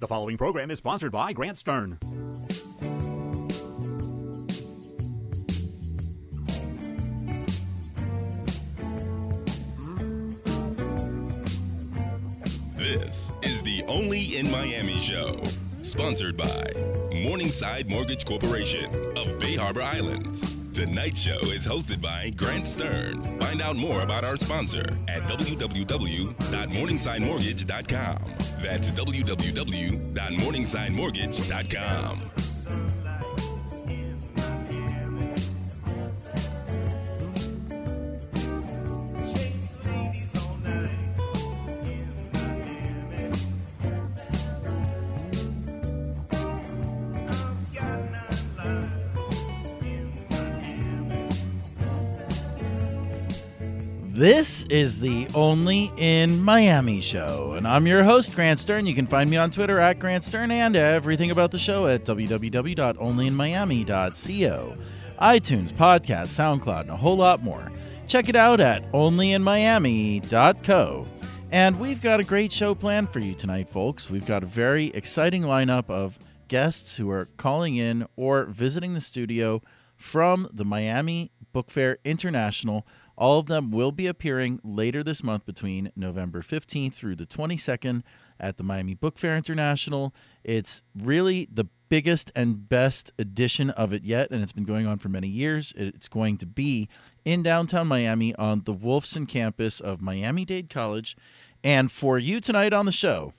The following program is sponsored by Grant Stern. This is the Only in Miami show, sponsored by Morningside Mortgage Corporation of Bay Harbor Islands. Tonight's show is hosted by Grant Stern. Find out more about our sponsor at www.morningsidemortgage.com. That's www.morningsidemortgage.com. This is the Only in Miami show, and I'm your host, Grant Stern. You can find me on Twitter at Grant Stern and everything about the show at www.onlyinmiami.co. iTunes, podcast, SoundCloud, and a whole lot more. Check it out at onlyinmiami.co. And we've got a great show planned for you tonight, folks. We've got a very exciting lineup of guests who are calling in or visiting the studio from the Miami Book Fair International. All of them will be appearing later this month between November 15th through the 22nd at the Miami Book Fair International. It's really the biggest and best edition of it yet, and it's been going on for many years. It's going to be in downtown Miami on the Wolfson campus of Miami Dade College. And for you tonight on the show,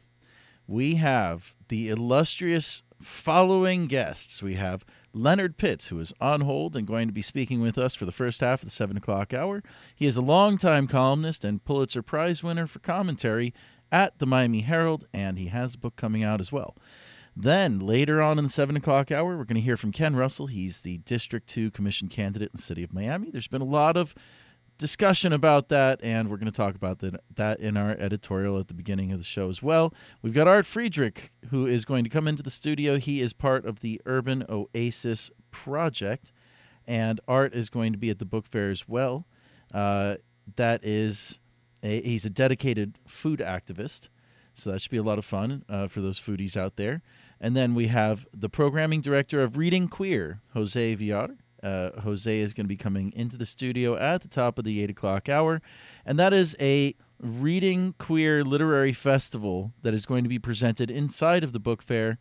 we have the illustrious following guests. We have Leonard Pitts, who is on hold and going to be speaking with us for the first half of the 7 o'clock hour. He is a longtime columnist and Pulitzer Prize winner for commentary at the Miami Herald, and he has a book coming out as well. Then later on in the 7 o'clock hour, we're going to hear from Ken Russell. He's the District 2 Commission candidate in the city of Miami. There's been a lot of discussion about that, and we're going to talk about that, that in our editorial at the beginning of the show as well. We've got Art Friedrich, who is going to come into the studio. He is part of the Urban Oasis Project, and Art is going to be at the book fair as well. Uh, that is, a, he's a dedicated food activist, so that should be a lot of fun uh, for those foodies out there. And then we have the programming director of Reading Queer, Jose Villar. Uh, Jose is going to be coming into the studio at the top of the 8 o'clock hour. And that is a reading queer literary festival that is going to be presented inside of the book fair.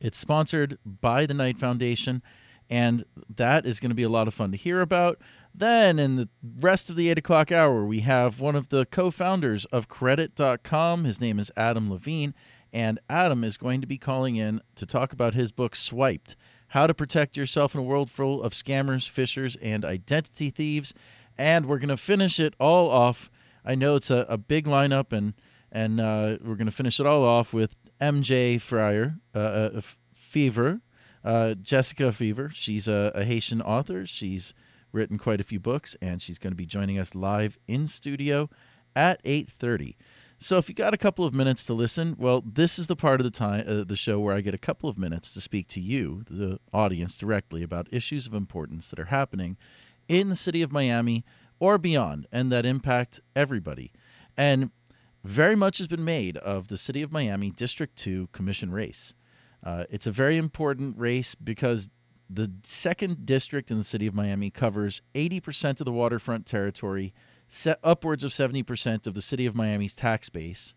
It's sponsored by the Knight Foundation, and that is going to be a lot of fun to hear about. Then, in the rest of the 8 o'clock hour, we have one of the co founders of Credit.com. His name is Adam Levin, and Adam is going to be calling in to talk about his book, Swiped how to protect yourself in a world full of scammers, phishers, and identity thieves. And we're going to finish it all off. I know it's a, a big lineup, and and uh, we're going to finish it all off with MJ Fryer, uh, uh, Fievre, uh, Jessica Fievre. She's a, a Haitian author. She's written quite a few books, and she's going to be joining us live in studio at 8.30. So if you got a couple of minutes to listen, well, this is the part of the time uh, the show where I get a couple of minutes to speak to you, the audience, directly about issues of importance that are happening in the city of Miami or beyond, and that impact everybody. And very much has been made of the city of Miami District Two Commission race. Uh, it's a very important race because the second district in the city of Miami covers 80% of the waterfront territory upwards of 70% of the city of Miami's tax base,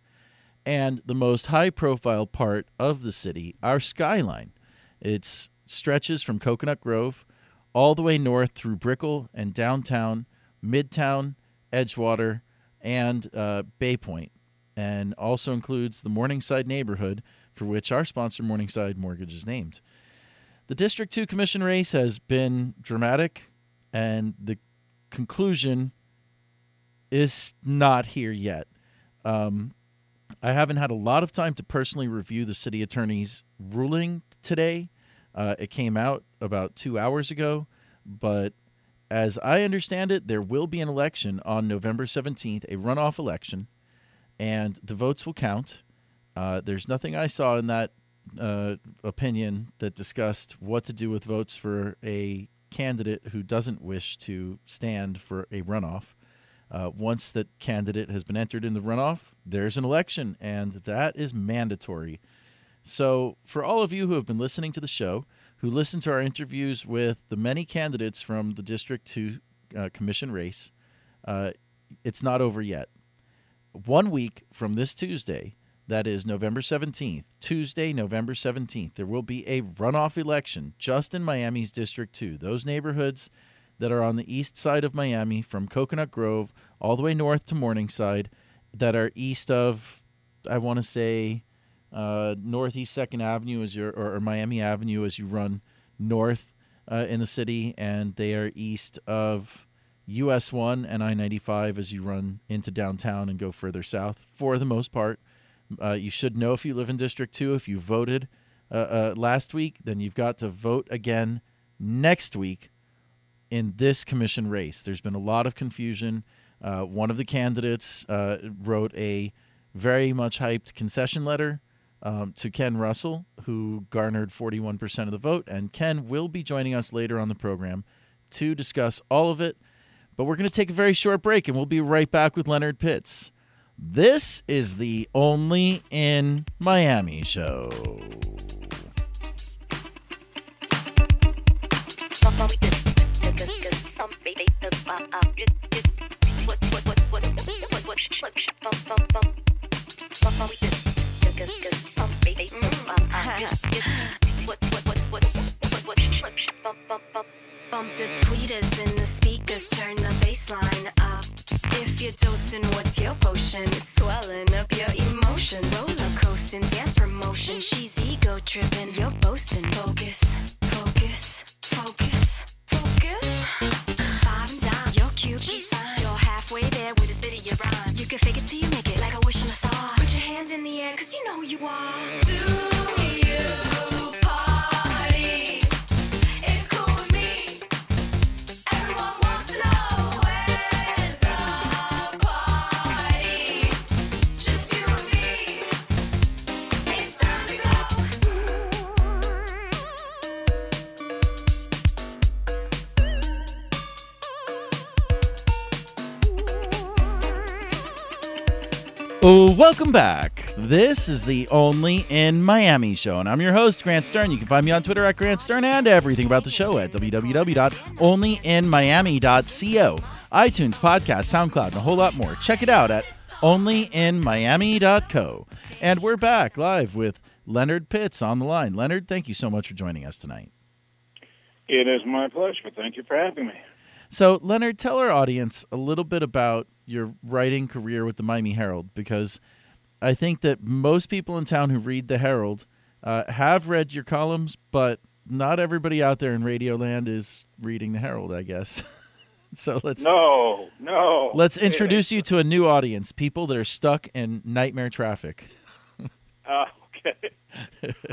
and the most high profile part of the city, our skyline. It stretches from Coconut Grove all the way north through Brickell and downtown, Midtown, Edgewater, and uh, Bay Point, and also includes the Morningside neighborhood, for which our sponsor, Morningside Mortgage, is named. The District 2 Commission race has been dramatic, and the conclusion is not here yet. Um, I haven't had a lot of time to personally review the city attorney's ruling today. Uh, it came out about two hours ago, but as I understand it, there will be an election on November 17th, a runoff election, and the votes will count. Uh, there's nothing I saw in that uh, opinion that discussed what to do with votes for a candidate who doesn't wish to stand for a runoff. Uh, once that candidate has been entered in the runoff, there's an election, and that is mandatory. So, for all of you who have been listening to the show, who listened to our interviews with the many candidates from the District 2 uh, Commission race, uh, it's not over yet. One week from this Tuesday, that is November 17th, Tuesday, November 17th, there will be a runoff election just in Miami's District 2. Those neighborhoods that are on the east side of Miami from Coconut Grove all the way north to Morningside that are east of, I want to say, uh, Northeast Second Avenue as your or, or, Miami Avenue as you run north uh, in the city, and they are east of US One and I ninety five as you run into downtown and go further south. For the most part, uh, you should know if you live in District Two. If you voted uh, uh, last week, then you've got to vote again next week in this commission race. There's been a lot of confusion. Uh, one of the candidates wrote a very much hyped concession letter um, to Ken Russell, who garnered 41% of the vote. And Ken will be joining us later on the program to discuss all of it. But we're going to take a very short break and we'll be right back with Leonard Pitts. This is the Only in Miami show. She's ego tripping, you're boasting. Focus, focus, focus, welcome back. This is the Only in Miami show, and I'm your host, Grant Stern. You can find me on Twitter at Grant Stern and everything about the show at www.onlyinmiami.co. iTunes, podcast, SoundCloud, and a whole lot more. Check it out at onlyinmiami.co. And we're back live with Leonard Pitts on the line. Leonard, thank you so much for joining us tonight. It is my pleasure. Thank you for having me. So, Leonard, tell our audience a little bit about your writing career with the Miami Herald because I think that most people in town who read the Herald uh, have read your columns, but not everybody out there in Radioland is reading the Herald, I guess. so let's No, no. let's introduce you to a new audience, people that are stuck in nightmare traffic. Uh.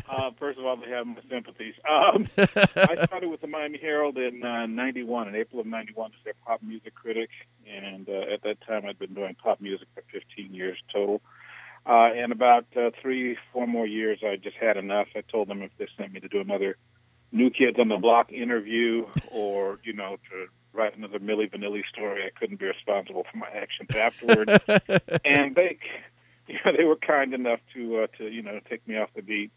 Uh, first of all, they have my sympathies. Um, I started with the Miami Herald in uh, '91, in April of '91, as their pop music critic, and uh, at that time, I'd been doing pop music for 15 years total. Uh, and about uh, three, four more years, I just had enough. I told them if they sent me to do another New Kids on the Block interview, or you know, to write another Milli Vanilli story, I couldn't be responsible for my actions afterwards. and they, you know, they were kind enough to uh, to you know take me off the beat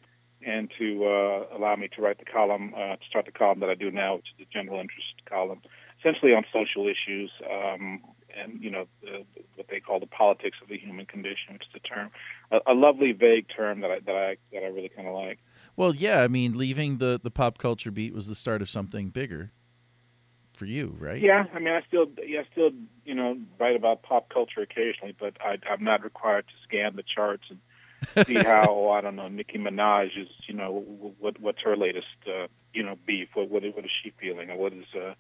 and to uh, allow me to write the column, uh, to start the column that I do now, which is the general interest column, essentially on social issues um, and you know the, what they call the politics of the human condition, which is a term, a, a lovely vague term that I that I that I really kind of like. Well, yeah, I mean, leaving the, the pop culture beat was the start of something bigger for you, right? Yeah, I mean, I still, yeah, I still, you know, write about pop culture occasionally, but I, I'm not required to scan the charts and see how, oh, I don't know, Nicki Minaj is, you know, what what's her latest, uh, you know, beef? What what, what is she feeling, or what is uh,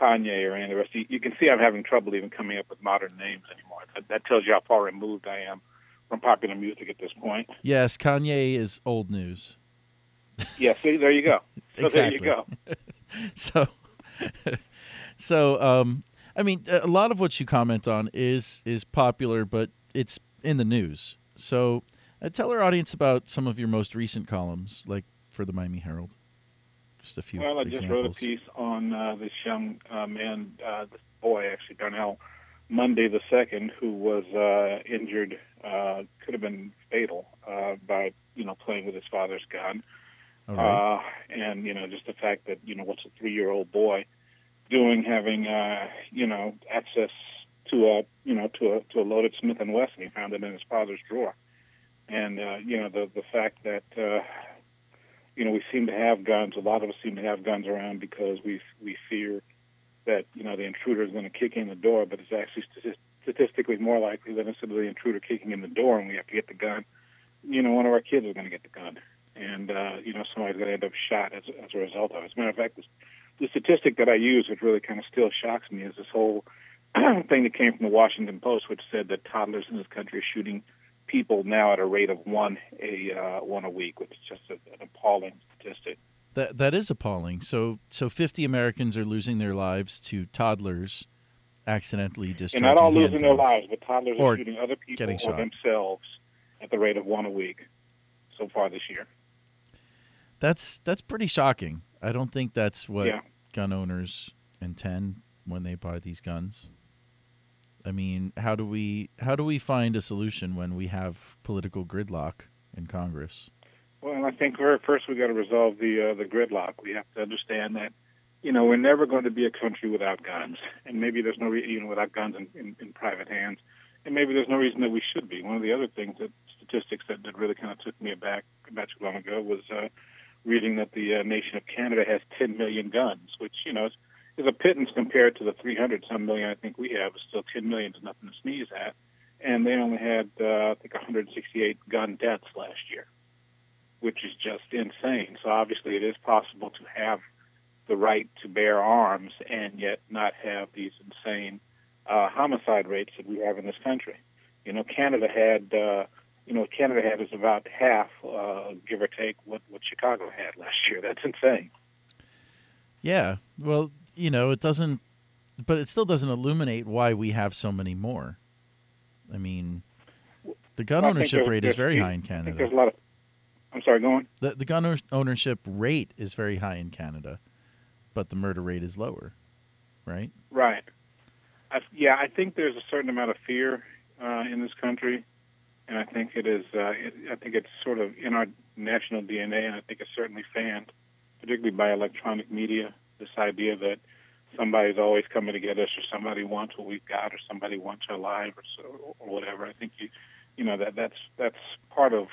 Kanye or any of the rest? You, you can see I'm having trouble even coming up with modern names anymore. That, that tells you how far removed I am from popular music at this point. Yes, Kanye is old news. Yeah, see, there you go. So there you Exactly. go. so so um i mean a lot of what you comment on is is popular but it's in the news. So uh, tell our audience about some of your most recent columns like for the miami herald. Just a few Well, I just wrote a piece on uh, this young uh, man, uh, this boy actually, Darnell Monday the second, who was uh, injured, uh, could have been fatal uh, by you know playing with his father's gun, right. uh, and you know just the fact that you know what's a three-year-old boy doing, having uh, you know access to a you know to a to a loaded Smith and Wesson, he found it in his father's drawer, and uh, you know the the fact that. Uh, you know, we seem to have guns. A lot of us seem to have guns around because we we fear that you know the intruder is going to kick in the door, but it's actually statistically more likely that instead of the intruder kicking in the door and we have to get the gun, you know, one of our kids is going to get the gun, and uh, you know somebody's going to end up shot as, as a result of it. As a matter of fact, this, the statistic that I use, which really kind of still shocks me, is this whole thing that came from the Washington Post, which said that toddlers in this country are shooting people now at a rate of one a uh, one a week, which is just a, an appalling statistic. That that is appalling. So so 50 Americans are losing their lives to toddlers accidentally discharging. And not all losing their lives, but toddlers are shooting other people getting or shot. themselves at the rate of one a week so far this year. That's that's pretty shocking. I don't think that's what Yeah. gun owners intend when they buy these guns. I mean, how do we how do we find a solution when we have political gridlock in Congress? Well, I think first we got to resolve the uh, the gridlock. We have to understand that you know we're never going to be a country without guns, and maybe there's no re- you know without guns in, in, in private hands, and maybe there's no reason that we should be. One of the other things that statistics that, that really kind of took me aback not too long ago was uh, reading that the uh, nation of Canada has 10 million guns, which you know is, is a pittance compared to the 300 some million I think we have. Still, 10 million is nothing to sneeze at, and they only had uh, I think 168 gun deaths last year which is just insane. So obviously, it is possible to have the right to bear arms and yet not have these insane uh, homicide rates that we have in this country. You know, Canada had, uh, you know, Canada had is about half, uh, give or take, what what Chicago had last year. That's insane. Yeah. Well, you know, it doesn't but it still doesn't illuminate why we have so many more. I mean, the gun think ownership there- rate is very high in Canada. there's a lot of. I'm sorry, go on. The the gun ownership rate is very high in Canada, but the murder rate is lower, right? Right. I, yeah, I think there's a certain amount of fear uh, in this country, and I think it is. Uh, it, I think it's sort of in our national DNA, and I think it's certainly fanned, particularly by electronic media. This idea that somebody's always coming to get us, or somebody wants what we've got, or somebody wants our life, or, so, or whatever. I think you, you know, that that's that's part of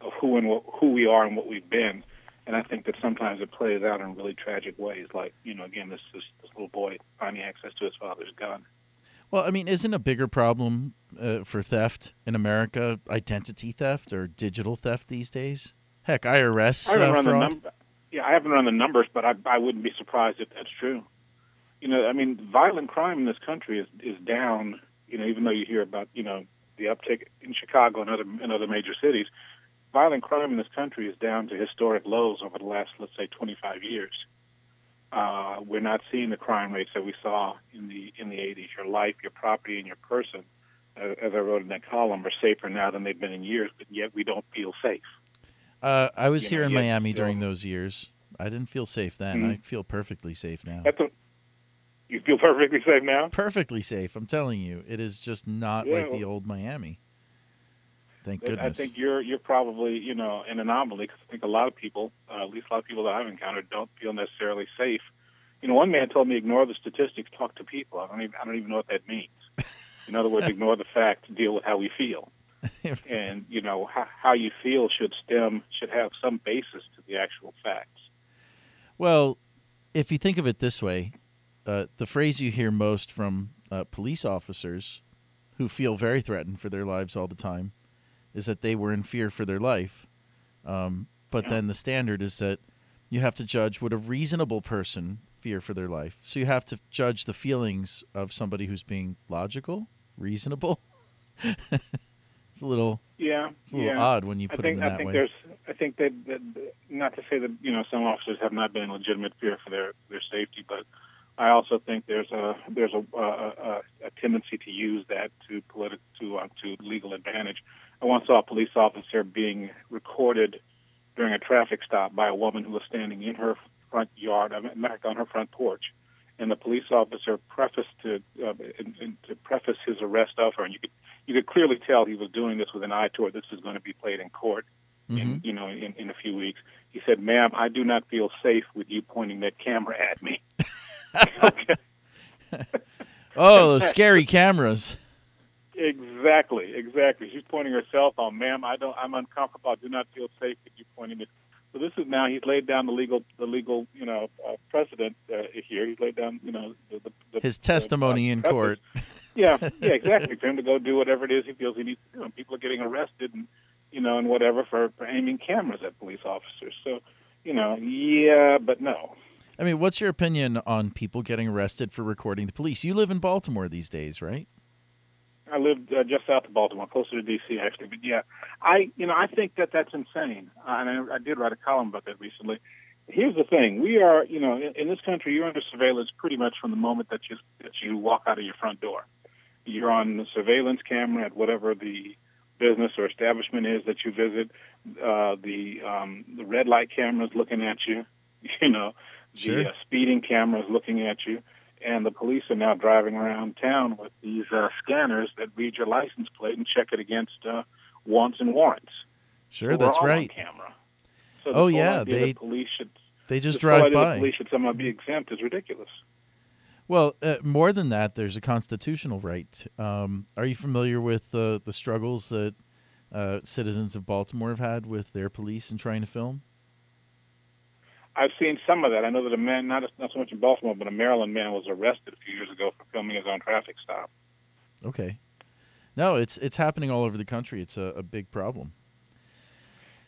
of who and what, who we are and what we've been. And I think that sometimes it plays out in really tragic ways, like you know, again, this this, this little boy finding access to his father's gun. Well, I mean, isn't a bigger problem uh, for theft in America identity theft or digital theft these days? Heck, IRS I haven't uh, run the fraud. number. Yeah, I haven't run the numbers, but I I wouldn't be surprised if that's true. You know, I mean, violent crime in this country is is down. You know, even though you hear about you know the uptick in Chicago and other in other major cities, violent crime in this country is down to historic lows over the last let's say 25 years. Uh, we're not seeing the crime rates that we saw in the in the 80s. Your life, your property, and your person, uh, as I wrote in that column, are safer now than they've been in years. But yet we don't feel safe. Uh, I was you here know, in yet Miami during those years. I didn't feel safe then. Mhm. I feel perfectly safe now. That's a, you feel perfectly safe now. Perfectly safe. I'm telling you, it is just not Yeah, like the old Miami. Thank I think you're you're probably you know an anomaly because I think a lot of people, uh, at least a lot of people that I've encountered, don't feel necessarily safe. You know, one man told me ignore the statistics, talk to people. I don't even I don't even know what that means. In other words, ignore the facts, deal with how we feel. and you know how, how you feel should stem should have some basis to the actual facts. Well, if you think of it this way, uh, the phrase you hear most from uh, police officers who feel very threatened for their lives all the time is that they were in fear for their life. Um, but then the standard is that you have to judge would a reasonable person fear for their life. So you have to judge the feelings of somebody who's being logical, reasonable. it's a little Yeah, it's a little yeah. odd when you I put think it in I that think way. there's I think that, that not to say that you know some officers have not been in legitimate fear for their their safety, but I also think there's a there's a a, a, a tendency to use that to politi- to uh, to legal advantage. I once saw a police officer being recorded during a traffic stop by a woman who was standing in her front yard, on her front porch, and the police officer prefaced to uh, in, in, to preface his arrest of her, and you could you could clearly tell he was doing this with an eye toward this is going to be played in court, Mm-hmm. in, you know, in, in a few weeks. He said, "Ma'am, I do not feel safe with you pointing that camera at me." Oh, those scary cameras. Exactly, exactly. She's pointing her cell phone, ma'am. I don't. I'm uncomfortable. I do not feel safe with you pointing it. So this is now he's laid down the legal, the legal, you know, uh, precedent uh, here. He's laid down, you know, the, the, the His testimony in court. Yeah, yeah, exactly. for him to go do whatever it is he feels he needs to do. And people are getting arrested and you know and whatever for, for aiming cameras at police officers. So, you know, yeah, but no. I mean, what's your opinion on people getting arrested for recording the police? You live in Baltimore these days, right? I lived uh, just south of Baltimore, closer to D.C. actually. But yeah, I you know I think that that's insane, uh, and I, I did write a column about that recently. Here's the thing: we are you know in, in this country you're under surveillance pretty much from the moment that you that you walk out of your front door. You're on the surveillance camera at whatever the business or establishment is that you visit. Uh, the um, the red light cameras looking at you. You know, Sure. the uh, speeding cameras looking at you and the police are now driving around town with these uh, scanners that read your license plate and check it against uh, wants and warrants. Sure, So that's right. Camera. So Oh, yeah, they- police should They just whole drive by. police should somehow be exempt is ridiculous. Well, uh, more than that, there's a constitutional right. Um, are you familiar with the the struggles that uh, citizens of Baltimore have had with their police in trying to film? I've seen some of that. I know that a man, not not so much in Baltimore, but a Maryland man was arrested a few years ago for filming his own traffic stop. Okay. No, it's it's happening all over the country. It's a, a big problem.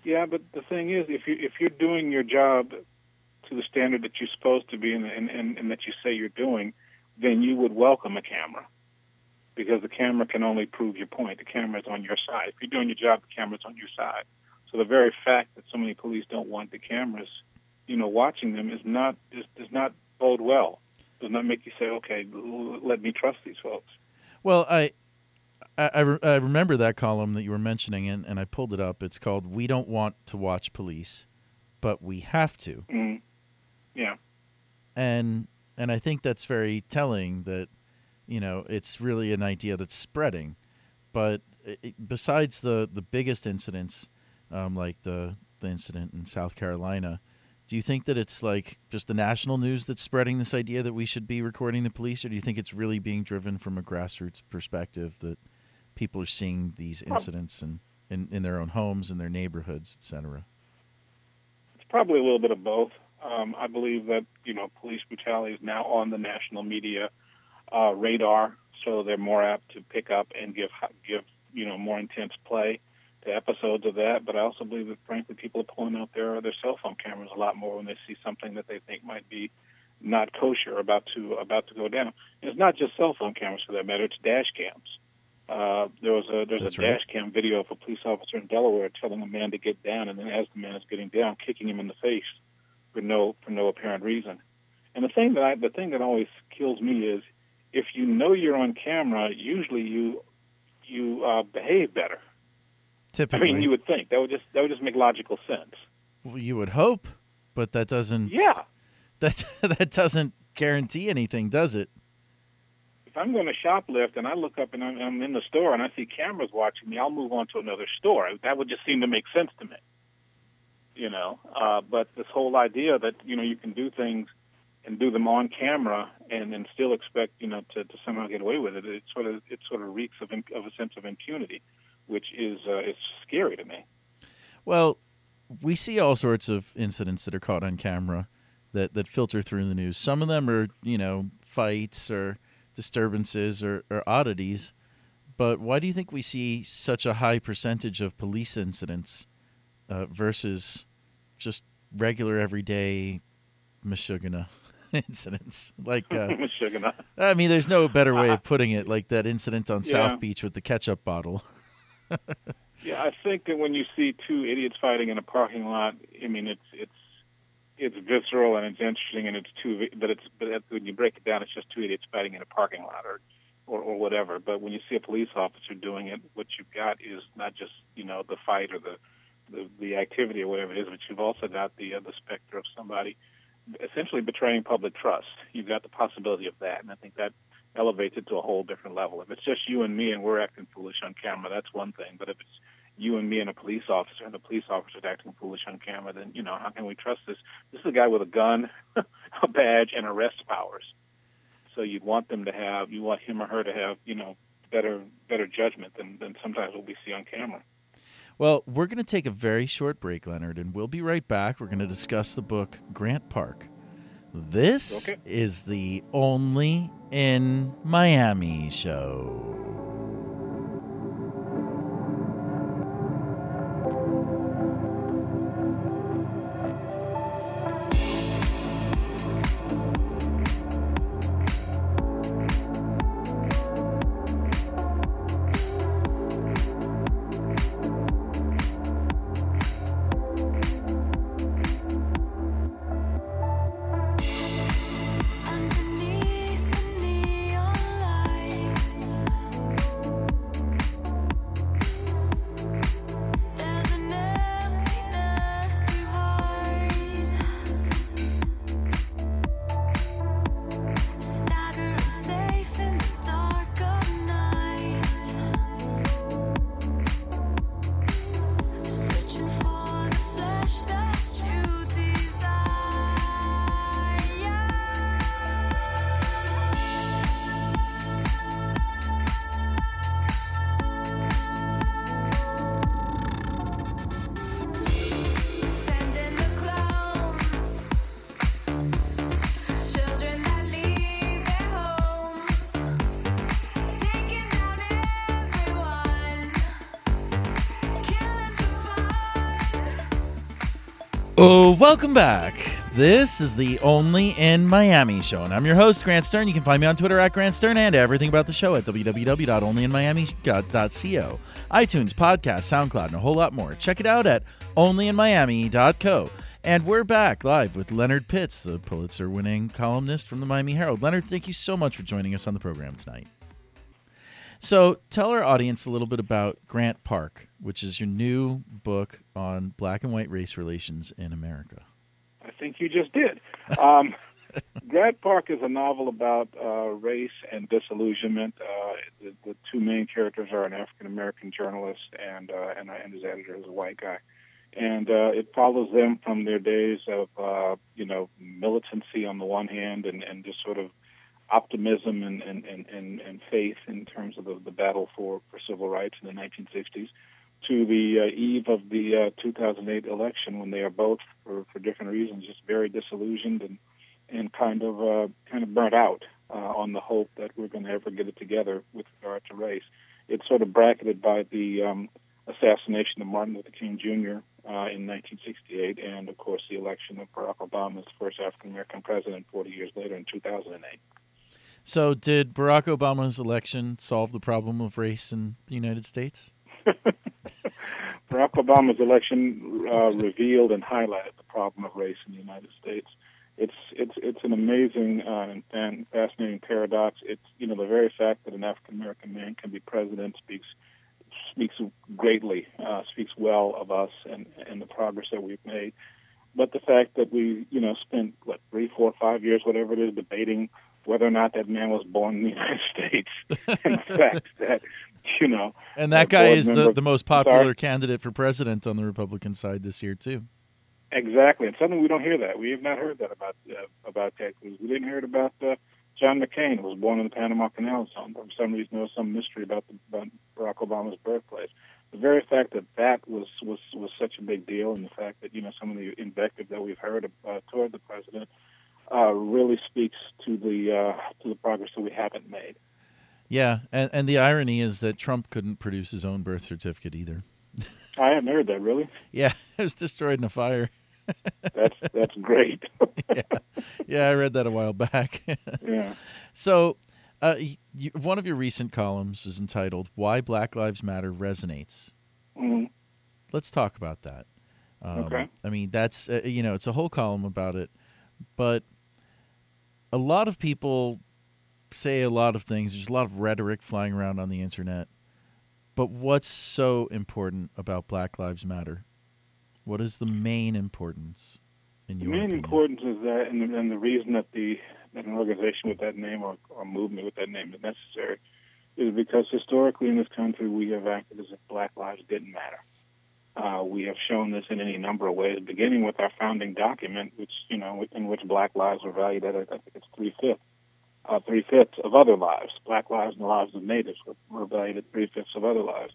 Yeah, but the thing is, if you if you're doing your job to the standard that you're supposed to be and, and, and, and that you say you're doing, then you would welcome a camera because the camera can only prove your point. The camera is on your side. If you're doing your job, the camera's on your side. So the very fact that so many police don't want the cameras, you know, watching them is not is, does not bode well. Does not make you say, okay, let me trust these folks. Well, I I, I, re- I remember that column that you were mentioning, and, and I pulled it up. It's called "We Don't Want to Watch Police, but We Have to," Mm. Yeah. and and I think that's very telling. That you know it's really an idea that's spreading. But it- besides the the biggest incidents, um, like the the incident in South Carolina, do you think that it's like just the national news that's spreading this idea that we should be recording the police, or do you think it's really being driven from a grassroots perspective that people are seeing these incidents and in, in their own homes, in their neighborhoods, et cetera? It's probably a little bit of both. Um, I believe that you know police brutality is now on the national media uh, radar, so they're more apt to pick up and give give you know more intense play to episodes of that. But I also believe that frankly people are pulling out their their cell phone cameras a lot more when they see something that they think might be not kosher about to about to go down. And it's not just cell phone cameras for that matter; it's dash cams. Uh, there was a there's That's a right. dash cam video of a police officer in Delaware telling a man to get down, and then as the man is getting down, kicking him in the face for no for no apparent reason. And the thing that I, the thing that always kills me is if you know you're on camera, usually you you uh, behave better. I mean, you would think that would just that would just make logical sense. well, you would hope, but that doesn't. Yeah. That that doesn't guarantee anything, does it? If I'm going to shoplift and I look up and I'm, I'm in the store and I see cameras watching me, I'll move on to another store. That would just seem to make sense to me. You know, uh, but this whole idea that you know you can do things and do them on camera and then still expect you know to, to somehow get away with it, it sort of it sort of reeks of of a sense of impunity, which is uh, is scary to me. Well, we see all sorts of incidents that are caught on camera that, that filter through the news. Some of them are, you know, fights or disturbances or, or oddities. But why do you think we see such a high percentage of police incidents uh, versus just regular, everyday Meshuggah incidents? Like, uh, I mean, there's no better way of putting it. Like that incident on Yeah. South Beach with the ketchup bottle. Yeah, I think that when you see two idiots fighting in a parking lot, I mean, it's it's it's visceral and it's interesting and it's two, but it's but when you break it down, it's just two idiots fighting in a parking lot or or, or whatever. But when you see a police officer doing it, what you've got is not just you know the fight or the the, the activity or whatever it is, but you've also got the uh, the specter of somebody essentially betraying public trust. You've got the possibility of that, and I think that elevates it to a whole different level. If it's just you and me and we're acting foolish on camera, that's one thing. But if it's you and me and a police officer, and the police officer is acting foolish on camera, then you know how can we trust this? This is a guy with a gun, a badge, and arrest powers. So you'd want them to have, you want him or her to have, you know, better better judgment than than sometimes what we see on camera. Well, we're going to take a very short break, Leonard, and we'll be right back. We're going to discuss the book Grant Park. This Okay. is the only in Miami show. Oh, welcome back. This is the Only in Miami show, and I'm your host, Grant Stern. You can find me on Twitter at Grant Stern and everything about the show at www.onlyinmiami.co, iTunes, podcast, SoundCloud, and a whole lot more. Check it out at onlyinmiami.co. And we're back live with Leonard Pitts, the Pulitzer winning columnist from the Miami Herald. Leonard, thank you so much for joining us on the program tonight. So, tell our audience a little bit about Grant Park, which is your new book on black and white race relations in America. I think you just did. Um, Grant Park is a novel about uh, race and disillusionment. Uh, the, the two main characters are an African American journalist and uh, and, and his editor is a white guy, and uh, it follows them from their days of uh, you know militancy on the one hand and, and just sort of optimism and, and, and, and, faith in terms of the, the battle for, for civil rights in the 1960s to the uh, eve of the uh, 2008 election when they are both, for, for different reasons, just very disillusioned and and kind of uh, kind of burnt out uh, on the hope that we're going to ever get it together with regard to race. It's sort of bracketed by the um, assassination of Martin Luther King Jr. Uh, in 1968, and of course the election of Barack Obama as the first African American president 40 years later in 2008. So, did Barack Obama's election solve the problem of race in the United States? Barack Obama's election uh, revealed and highlighted the problem of race in the United States. It's it's it's an amazing uh, and fascinating paradox. It's you know the very fact that an African American man can be president speaks speaks greatly, uh, speaks well of us and and the progress that we've made. But the fact that we you know spent what three, four, five years, whatever it is, debating whether or not that man was born in the United States, and the fact that you know And that guy is the, member- the most Sorry? popular candidate for president on the Republican side this year, too. Exactly, and suddenly we don't hear that. We have not heard that about uh, about Ted Cruz. We didn't hear it about uh, John McCain, who was born in the Panama Canal Zone. For some reason, there was some mystery about, the, about Barack Obama's birthplace. The very fact that that was was was such a big deal, and the fact that you know some of the invective that we've heard uh, toward the president uh, really speaks to the uh, to the progress that we haven't made. Yeah, and, and the irony is that Trump couldn't produce his own birth certificate either. I hadn't heard that really. Yeah, it was destroyed in a fire. That's that's great. Yeah, yeah, I read that a while back. yeah. so, uh, you, one of your recent columns is entitled "Why Black Lives Matter Resonates." Mhm. Let's talk about that. Um, Okay. I mean, that's uh, you know, it's a whole column about it, but a lot of people say a lot of things. There's a lot of rhetoric flying around on the internet. But what's so important about Black Lives Matter? What is the main importance? In your opinion? The main opinion? importance is that, and, and the reason that the that an organization with that name or, or movement with that name is necessary, is because historically in this country we have acted as if Black lives didn't matter. Uh, we have shown this in any number of ways, beginning with our founding document, which you know, in which Black lives were valued at I think it's three fifths, uh, three fifths of other lives. Black lives and the lives of natives were, were valued at three fifths of other lives.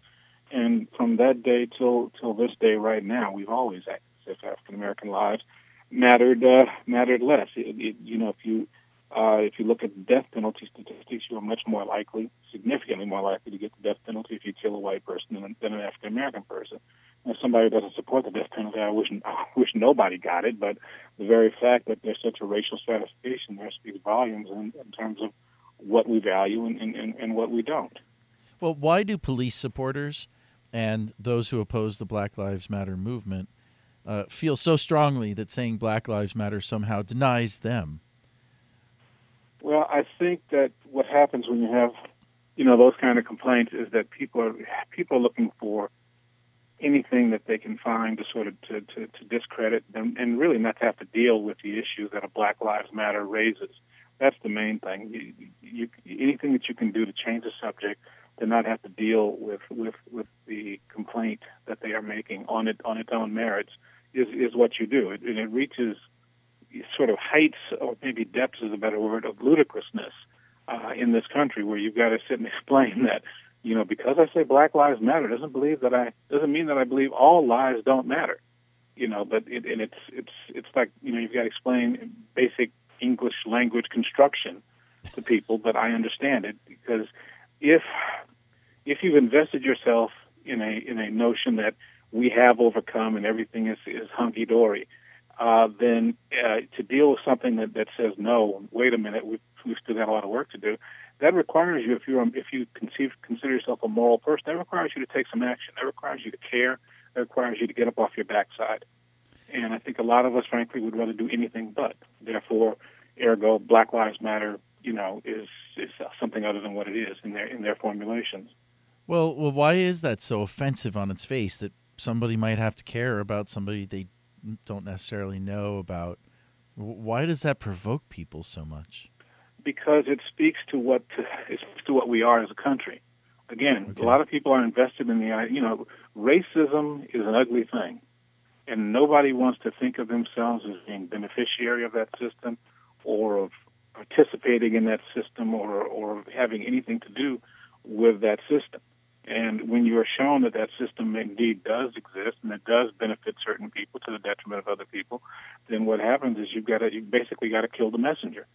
And from that day till till this day, right now, we've always acted as if African American lives mattered uh, mattered less. It, it, you know, if you uh, if you look at death penalty statistics, you are much more likely, significantly more likely to get the death penalty if you kill a white person than, than an African American person. As somebody who doesn't support the death penalty, I wish I wish nobody got it. But the very fact that there's such a racial stratification there speaks volumes in, in terms of what we value and, and, and, and what we don't. Well, why do police supporters and those who oppose the Black Lives Matter movement uh, feel so strongly that saying Black Lives Matter somehow denies them? Well, I think that what happens when you have, you know, those kind of complaints is that people are people are looking for anything that they can find to sort of to, to, to discredit them and really not to have to deal with the issues that a Black Lives Matter raises. That's the main thing. You, you, anything that you can do to change the subject to not have to deal with, with, with the complaint that they are making on it on its own merits is, is what you do. It, and it reaches sort of heights or maybe depths is a better word of ludicrousness uh, in this country where you've got to sit and explain that you know because I say Black Lives Matter doesn't believe that I doesn't mean that I believe all lives don't matter you know but it, and it's it's it's like you know you've got to explain basic English language construction to people but I understand it because if if you've invested yourself in a in a notion that we have overcome and everything is is hunky dory uh, then uh, to deal with something that, that says no, wait a minute, we've, we've still got a lot of work to do. That requires you, if you're if you conceive, consider yourself a moral person, that requires you to take some action. That requires you to care. That requires you to get up off your backside. And I think a lot of us, frankly, would rather do anything but. Therefore, ergo, Black Lives Matter, you know, is is something other than what it is in their in their formulations. Well, well, why is that so offensive on its face that somebody might have to care about somebody they don't necessarily know about? Why does that provoke people so much? Because it speaks to what it speaks to what we are as a country. Again, Okay. a lot of people are invested in the you know racism is an ugly thing, and nobody wants to think of themselves as being beneficiary of that system, or of participating in that system, or or having anything to do with that system. And when you are shown that that system indeed does exist and it does benefit certain people to the detriment of other people, then what happens is you've got to you basically got to kill the messenger.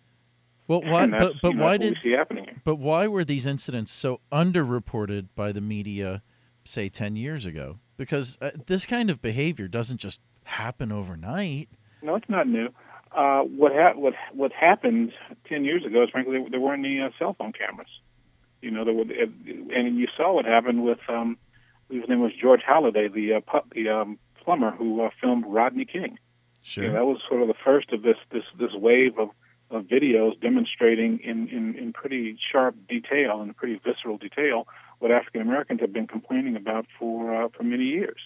Well, why? But but you know, why did see happening here? but why were these incidents so underreported by the media, say ten years ago? Because uh, this kind of behavior doesn't just happen overnight. No, it's not new. Uh, what ha- what what happened ten years ago is frankly there, there weren't any uh, cell phone cameras. You know, there were, and you saw what happened with um, his name was George Holliday, the uh, pu- the um, plumber who uh, filmed Rodney King. Sure. You know, that was sort of the first of this this this wave of, of videos demonstrating in, in, in pretty sharp detail and pretty visceral detail what African Americans have been complaining about for uh, for many years.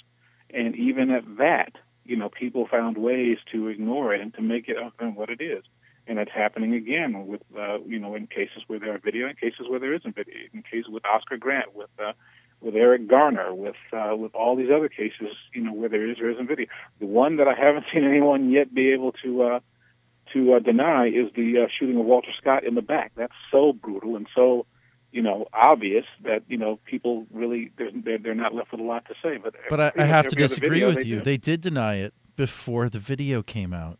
And even at that, you know, people found ways to ignore it and to make it other than what it is. And it's happening again with, uh, you know, in cases where there are video, in cases where there isn't video, in cases with Oscar Grant, with uh, with Eric Garner, with uh, with all these other cases, you know, where there is or isn't video. The one that I haven't seen anyone yet be able to uh, to uh, deny is the uh, shooting of Walter Scott in the back. That's so brutal and so, you know, obvious that you know people really they're they're, they're not left with a lot to say. But But I, I have to disagree video with you. They did deny it before the video came out.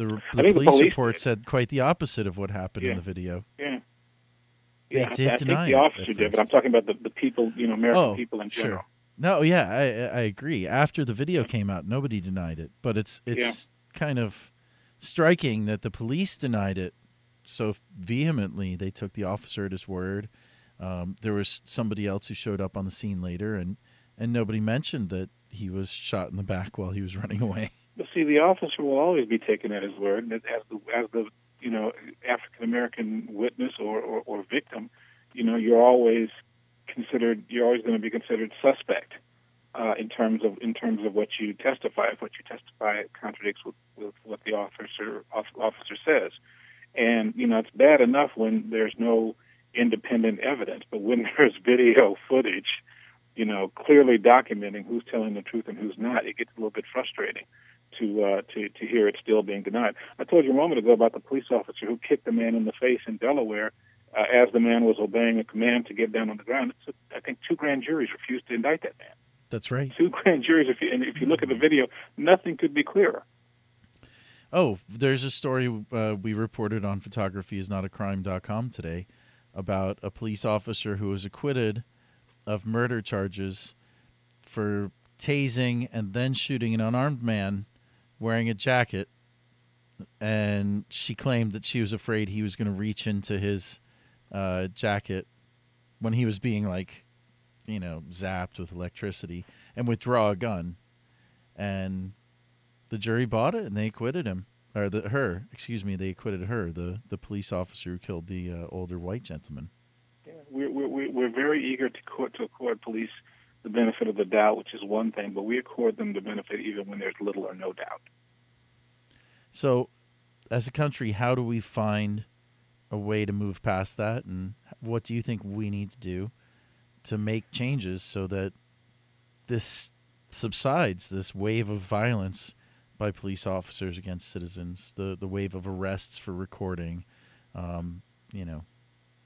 The, the I the police, police report did. said quite the opposite of what happened in the video. yeah. They yeah, did I, I deny think the officer did, but I'm talking about the, the people, you know, American Oh, people in general. sure. No, yeah, I I agree. After the video came out, nobody denied it, but it's it's kind of striking that the police denied it so vehemently. They took the officer at his word. Um, there was somebody else who showed up on the scene later, and and nobody mentioned that he was shot in the back while he was running away. But see, the officer will always be taken at his word, and as the as the you know African American witness or, or or victim, you know you're always considered you're always going to be considered suspect uh, in terms of in terms of what you testify. If what you testify contradicts with, with what the officer officer says. And you know, it's bad enough when there's no independent evidence, but when there's video footage, you know, clearly documenting who's telling the truth and who's not, it gets a little bit frustrating to uh, to to hear it still being denied. I told you a moment ago about the police officer who kicked the man in the face in Delaware uh, as the man was obeying a command to get down on the ground. It's, I think two grand juries refused to indict that man. That's right. Two grand juries. If you, and if you look at the video, nothing could be clearer. Oh, there's a story uh, we reported on photographyisnotacrime.com today about a police officer who was acquitted of murder charges for tasing and then shooting an unarmed man wearing a jacket. And she claimed that she was afraid he was going to reach into his uh, jacket when he was being like, you know, zapped with electricity and withdraw a gun. And the jury bought it and they acquitted him or the her excuse me they acquitted her the the police officer who killed the uh, older white gentleman yeah, we're, we're we're very eager to court to accord police the benefit of the doubt which is one thing but we accord them the benefit even when there's little or no doubt so as a country how do we find a way to move past that and what do you think we need to do to make changes so that this subsides this wave of violence by police officers against citizens, the the wave of arrests for recording, um, you know.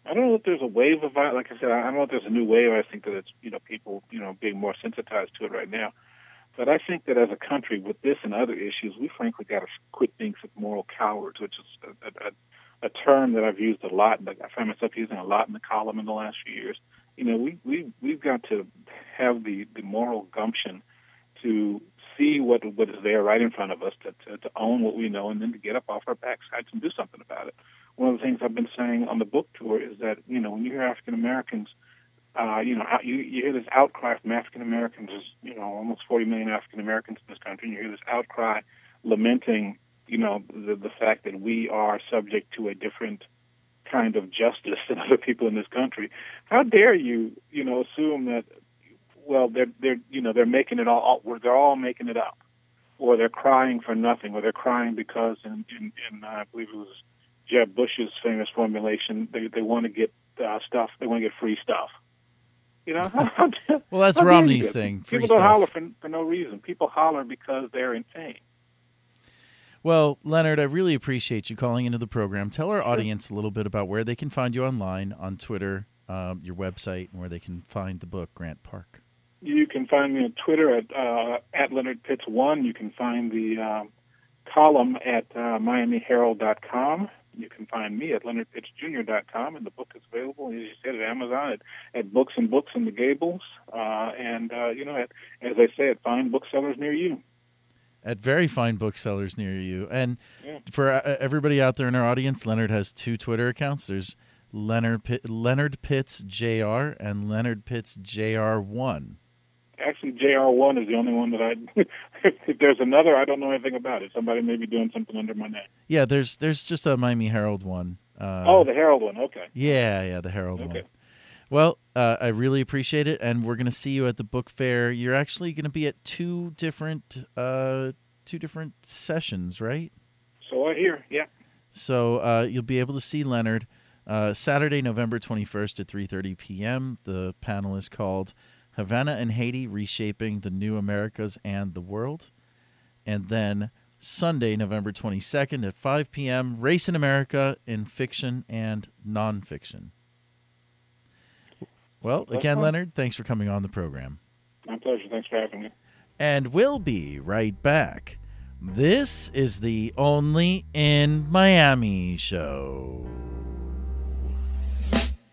I don't know if there's a wave of violence. Like I said, I don't know if there's a new wave. I think that it's you know people you know being more sensitized to it right now. But I think that as a country, with this and other issues, we frankly got to quit being some moral cowards, which is a, a, a term that I've used a lot. Like I find myself using a lot in the column in the last few years. You know, we we we've got to have the the moral gumption to see what what is there right in front of us, to, to, to own what we know, and then to get up off our backsides and do something about it. One of the things I've been saying on the book tour is that you know when you hear African Americans, uh, you know you, you hear this outcry from African Americans. There's you know almost 40 million African Americans in this country, and you hear this outcry lamenting you know the the fact that we are subject to a different kind of justice than other people in this country. How dare you, you know, assume that well, they're they're you know they're making it all they're all making it up, or they're crying for nothing, or they're crying because in in, in uh, I believe it was Jeb Bush's famous formulation they they want to get uh, stuff they want to get free stuff. You know, well that's Romney's thing. Free People don't stuff. holler for, for no reason. People holler because they're in pain. Well, Leonard, I really appreciate you calling into the program. Tell our audience a little bit about where they can find you online, on Twitter, um, your website, and where they can find the book, Grant Park. You can find me on Twitter at uh, at Leonard Pitts one. You can find the um, column at uh, MiamiHerald.com. You can find me at LeonardPittsJr.com, and the book is available, as you said, at Amazon, at, at Books and Books in the Gables, uh, and uh, you know, at, as I say, at fine booksellers near you. At very fine booksellers near you, and Yeah. for uh, everybody out there in our audience, Leonard has two Twitter accounts. There's Leonard Pitt, Leonard Pitts Jr. and Leonard Pitts Jr. One. Actually, JR one is the only one that I. if there's another, I don't know anything about it. Somebody may be doing something under my name. Yeah, there's there's just a Miami Herald one. Uh, oh, the Herald one. Okay. yeah, yeah, the Herald Okay. one. Well, uh, I really appreciate it, and we're going to see you at the book fair. You're actually going to be at two different uh, two different sessions, right? So I hear. Yeah. So uh, you'll be able to see Leonard uh, Saturday, November 21st at 3:30 p.m. The panel is called Havana and Haiti: Reshaping the New Americas and the World, and then Sunday, November 22nd at 5 p.m. Race in America in Fiction and Nonfiction. Well, again. Leonard, thanks for coming on the program. My pleasure. Thanks for having me. And we'll be right back. This is the Only in Miami show.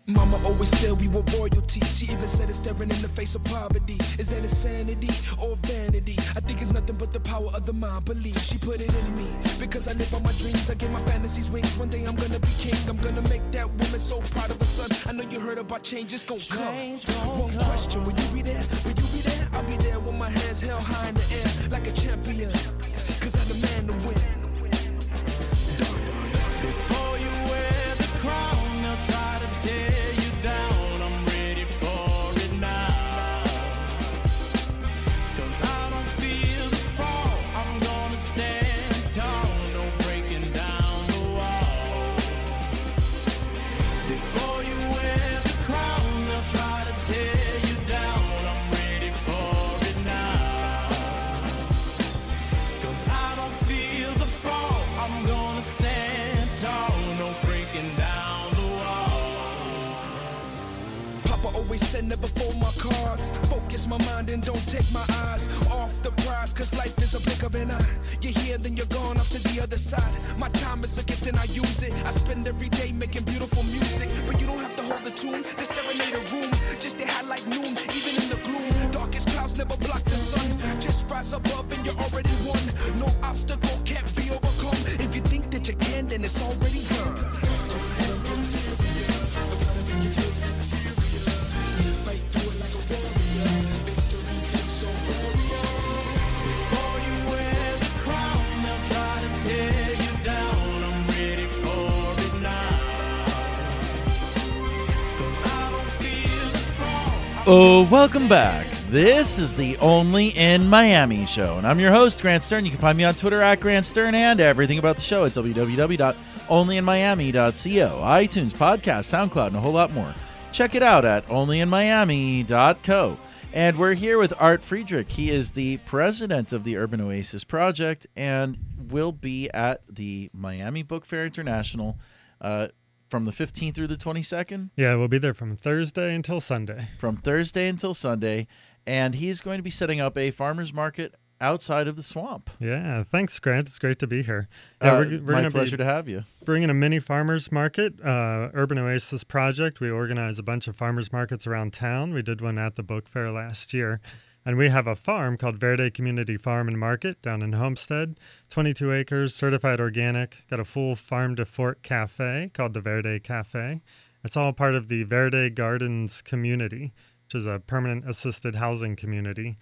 Mama always said we were royalty. She even said it staring in the face of poverty. Is that insanity or vanity? I think it's nothing but the power of the mind. Believe she put it in me because I live on my dreams. I gave my fantasies wings. One day I'm gonna be king. I'm gonna make that woman so proud of her son. I know you heard about change. It's gonna come. One question: Will you be there? Will you be there? I'll be there with my hands held high in the air like a champion. Never fold my cards. Focus my mind and don't take my eyes off the prize. Cause life is a blink of an eye. You're here, then you're gone off to the other side. My time is a gift and I use it. I spend every day making beautiful music. But you don't have to hold the tune to serenade a room. Just stay high like noon, even in the gloom. Darkest clouds never block the sun. Just rise above and you're already won. No obstacle can't be overcome. If you think that you can, then it's already done. Oh, welcome back. This is the Only in Miami show, and I'm your host, Grant Stern. You can find me on Twitter at Grant Stern and everything about the show at www.onlyinmiami.co, iTunes, podcast, SoundCloud, and a whole lot more. Check it out at onlyinmiami.co. And we're here with Art Friedrich. He is the president of the Urban Oasis Project and will be at the Miami Book Fair International uh, from the 15th through the 22nd Yeah, we'll be there from Thursday until Sunday. from Thursday until Sunday, and he's going to be setting up a farmers market outside of the swamp. Yeah, thanks, Grant. It's great to be here. Yeah, Uh, we're, we're my pleasure to have you. bringing a mini farmers market, uh, Urban Oasis project. We organize a bunch of farmers markets around town. We did one at the book fair last year. And we have a farm called Verde Community Farm and Market down in Homestead, 22 acres, certified organic. Got a full farm to fork cafe called the Verde Cafe. It's all part of the Verde Gardens community, which is a permanent assisted housing community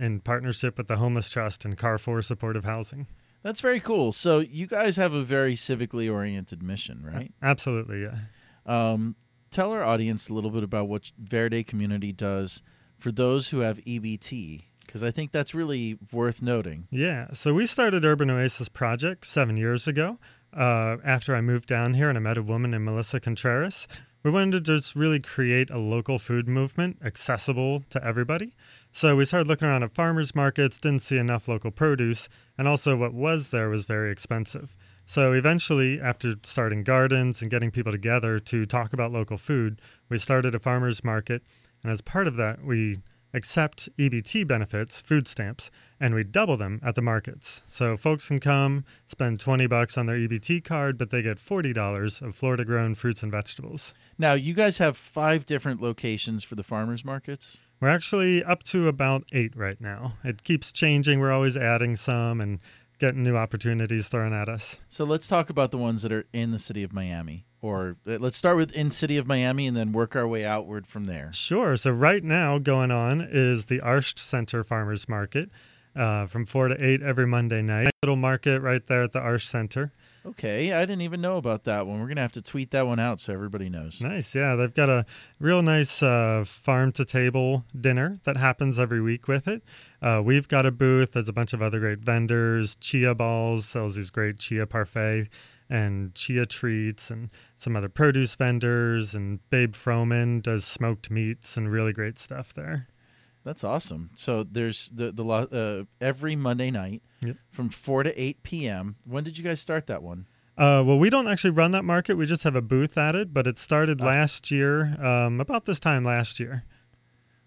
in partnership with the Homeless Trust and Carrefour Supportive Housing. That's very cool. So you guys have a very civically oriented mission, right? Absolutely, yeah. Um, tell our audience a little bit about what Verde Community does for those who have EBT, because I think that's really worth noting. Yeah, so we started Urban Oasis Project seven years ago. Uh, after I moved down here and I met a woman named Melissa Contreras, we wanted to just really create a local food movement accessible to everybody. So we started looking around at farmers markets, didn't see enough local produce, and also what was there was very expensive. So eventually, after starting gardens and getting people together to talk about local food, we started a farmers market. And as part of that, we accept EBT benefits, food stamps, and we double them at the markets. So folks can come, spend 20 bucks on their EBT card, but they get $40 of Florida grown fruits and vegetables. Now, you guys have five different locations for the farmers markets. We're actually up to about eight right now. It keeps changing. We're always adding some and getting new opportunities thrown at us. So let's talk about the ones that are in the city of Miami. Or let's start with in city of Miami and then work our way outward from there. Sure. So right now going on is the Arsht Center Farmers Market uh, from 4 to 8 every Monday night. Little market right there at the Arsht Center. Okay, I didn't even know about that one. We're gonna have to tweet that one out so everybody knows. Nice. Yeah, they've got a real nice uh, farm to table dinner that happens every week with it. Uh, we've got a booth. There's a bunch of other great vendors. Chia Balls sells these great chia parfait and chia treats, and some other produce vendors. And Babe Froman does smoked meats and really great stuff there. That's awesome. So there's the the uh, every Monday night Yep. from four to eight p.m. When did you guys start that one? Uh, well, we don't actually run that market. We just have a booth at it, but it started last year, um, about this time last year.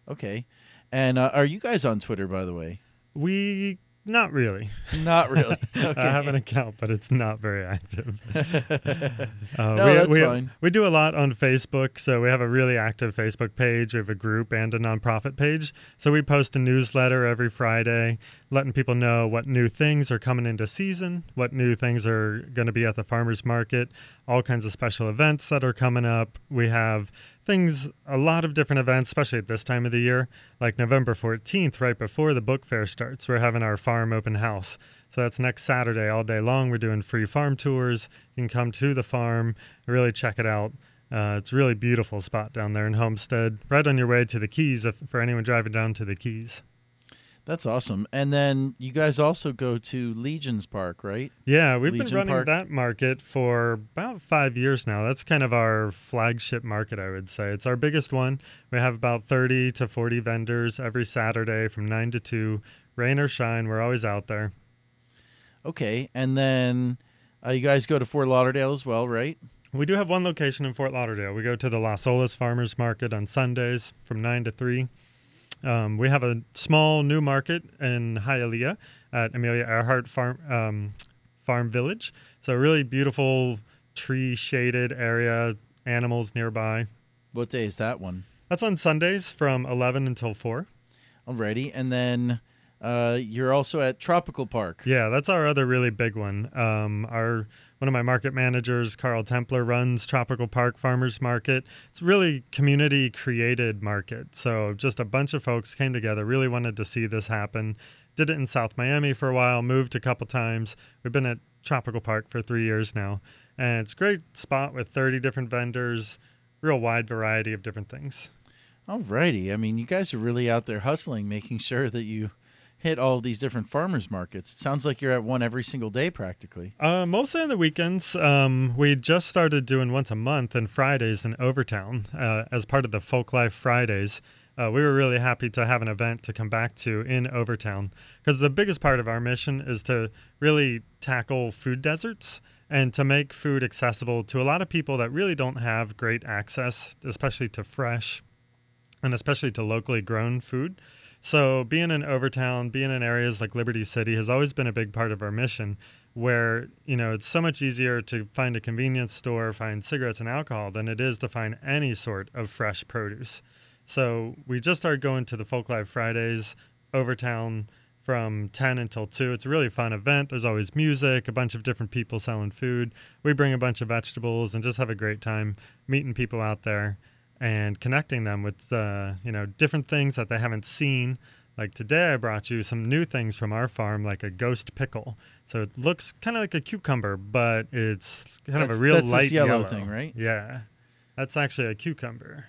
Okay, and uh, are you guys on Twitter by the way? We not really. Not really. Okay. I have an account, but it's not very active. Uh, No, we, that's we, fine. We do a lot on Facebook, so we have a really active Facebook page. We have a group and a nonprofit page. So we post a newsletter every Friday, letting people know what new things are coming into season, what new things are going to be at the farmers market, all kinds of special events that are coming up. We have things, a lot of different events, especially at this time of the year, like November 14th, right before the book fair starts. We're having our farm open house. So that's next Saturday all day long. We're doing free farm tours. You can come to the farm, really check it out. Uh, it's a really beautiful spot down there in Homestead, right on your way to the Keys if, for anyone driving down to the Keys. That's awesome. And then you guys also go to Legion's Park, right? Yeah, we've Legion been running Park. that market for about five years now. That's kind of our flagship market, I would say. It's our biggest one. We have about 30 to 40 vendors every Saturday from 9 to 2. Rain or shine, we're always out there. Okay, and then Uh, you guys go to Fort Lauderdale as well, right? We do have one location in Fort Lauderdale. We go to the Las Olas Farmers Market on Sundays from 9 to 3. Um, we have a small new market in Hialeah at Amelia Earhart Farm, um, Farm Village. So, a really beautiful tree shaded area, animals nearby. What day is that one? That's on Sundays from 11 until 4. Alrighty, and then uh, you're also at Tropical Park. Yeah, that's our other really big one. Um, our one of my market managers, Carl Templer, runs Tropical Park Farmers Market. It's really community created market. So just a bunch of folks came together, really wanted to see this happen. Did it in South Miami for a while, moved a couple times. We've been at Tropical Park for three years now, and it's a great spot with 30 different vendors, real wide variety of different things. Alrighty, I mean, you guys are really out there hustling, making sure that you hit all these different farmers markets. It sounds like you're at one every single day practically. Uh, mostly on the weekends. Um, we just started doing once a month and Fridays in Overtown uh, as part of the Folk Life Fridays. Uh, we were really happy to have an event to come back to in Overtown because the biggest part of our mission is to really tackle food deserts and to make food accessible to a lot of people that really don't have great access, especially to fresh and especially to locally grown food. So being in Overtown, being in areas like Liberty City has always been a big part of our mission where, you know, it's so much easier to find a convenience store, find cigarettes and alcohol than it is to find any sort of fresh produce. So we just started going to the Folk Life Fridays, Overtown from 10 until 2. It's a really fun event. There's always music, a bunch of different people selling food. We bring a bunch of vegetables and just have a great time meeting people out there and connecting them with uh, you know different things that they haven't seen. Like today, I brought you some new things from our farm, like a ghost pickle. So it looks kind of like a cucumber, but it's kind That's- of a real light yellow yellow thing, right? Yeah, that's actually a cucumber.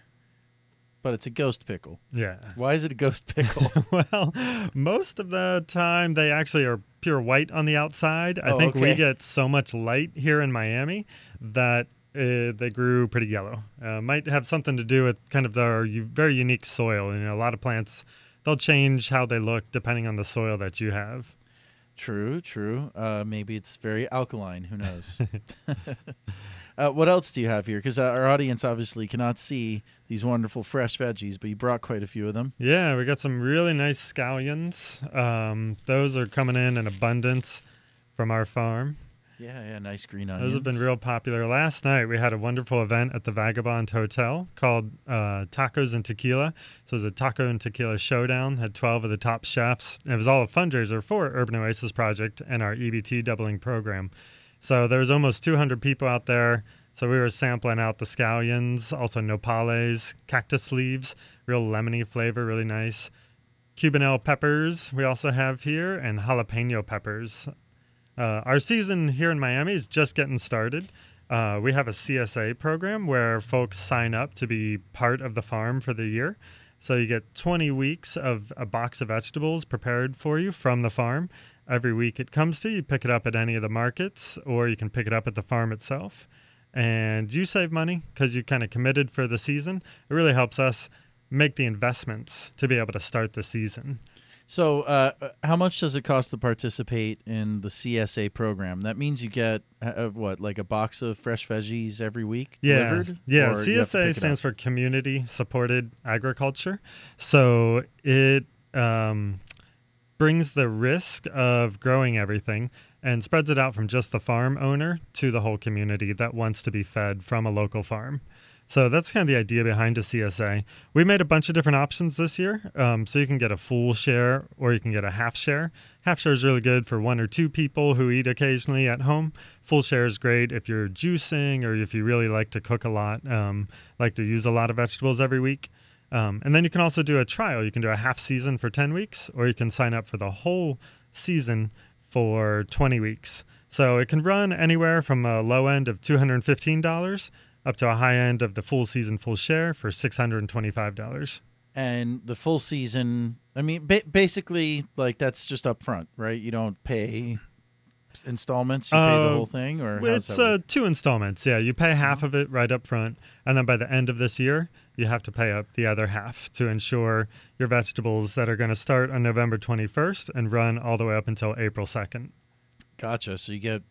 But it's a ghost pickle. Yeah. Why is it a ghost pickle? well, most of the time they actually are pure white on the outside. I Oh, think we get so much light here in Miami that uh, they grew pretty yellow. Uh, might have something to do with kind of their u- very unique soil. You know, a lot of plants they'll change how they look depending on the soil that you have. True, true. Uh, maybe it's very alkaline. Who knows? uh, what else do you have here? Because uh, our audience obviously cannot see these wonderful fresh veggies, but you brought quite a few of them. Yeah, we got some really nice scallions. Um, those are coming in in abundance from our farm. Yeah, yeah, nice green onions. Those have been real popular. Last night we had a wonderful event at the Vagabond Hotel called uh, Tacos and Tequila. So it was a taco and tequila showdown. Had 12 of the top chefs. It was all a fundraiser for Urban Oasis Project and our EBT doubling program. So there was almost 200 people out there. So we were sampling out the scallions, also nopales, cactus leaves, real lemony flavor, really nice. Cubanelle peppers we also have here, and jalapeno peppers. Uh, our season here in Miami is just getting started. Uh, we have a CSA program where folks sign up to be part of the farm for the year. So you get 20 weeks of a box of vegetables prepared for you from the farm. Every week it comes to you, you pick it up at any of the markets, or you can pick it up at the farm itself. And you save money because you kind of committed for the season. It really helps us make the investments to be able to start the season. So, uh, how much does it cost to participate in the CSA program? That means you get uh, what, like a box of fresh veggies every week Yeah, delivered? yeah. Or you have to CSA stands for Community Supported Agriculture. So it um, brings the risk of growing everything and spreads it out from just the farm owner to the whole community that wants to be fed from a local farm. So that's kind of the idea behind a CSA. We made a bunch of different options this year. Um, so you can get a full share or you can get a half share. Half share is really good for one or two people who eat occasionally at home. Full share is great if you're juicing or if you really like to cook a lot, um, like to use a lot of vegetables every week. Um, and then you can also do a trial. You can do a half season for 10 weeks, or you can sign up for the whole season for 20 weeks. So it can run anywhere from a low end of $215 up to a high end of the full season full share for $625. and the full season. I mean, ba- basically, like that's just up front, right? You don't pay installments. You pay the Uh, whole thing, or It's uh, two installments. Yeah, you pay half of it right up front, and then by the end of this year, you have to pay up the other half to ensure your vegetables that are going to start on November 21st and run all the way up until April 2nd. Gotcha. So you get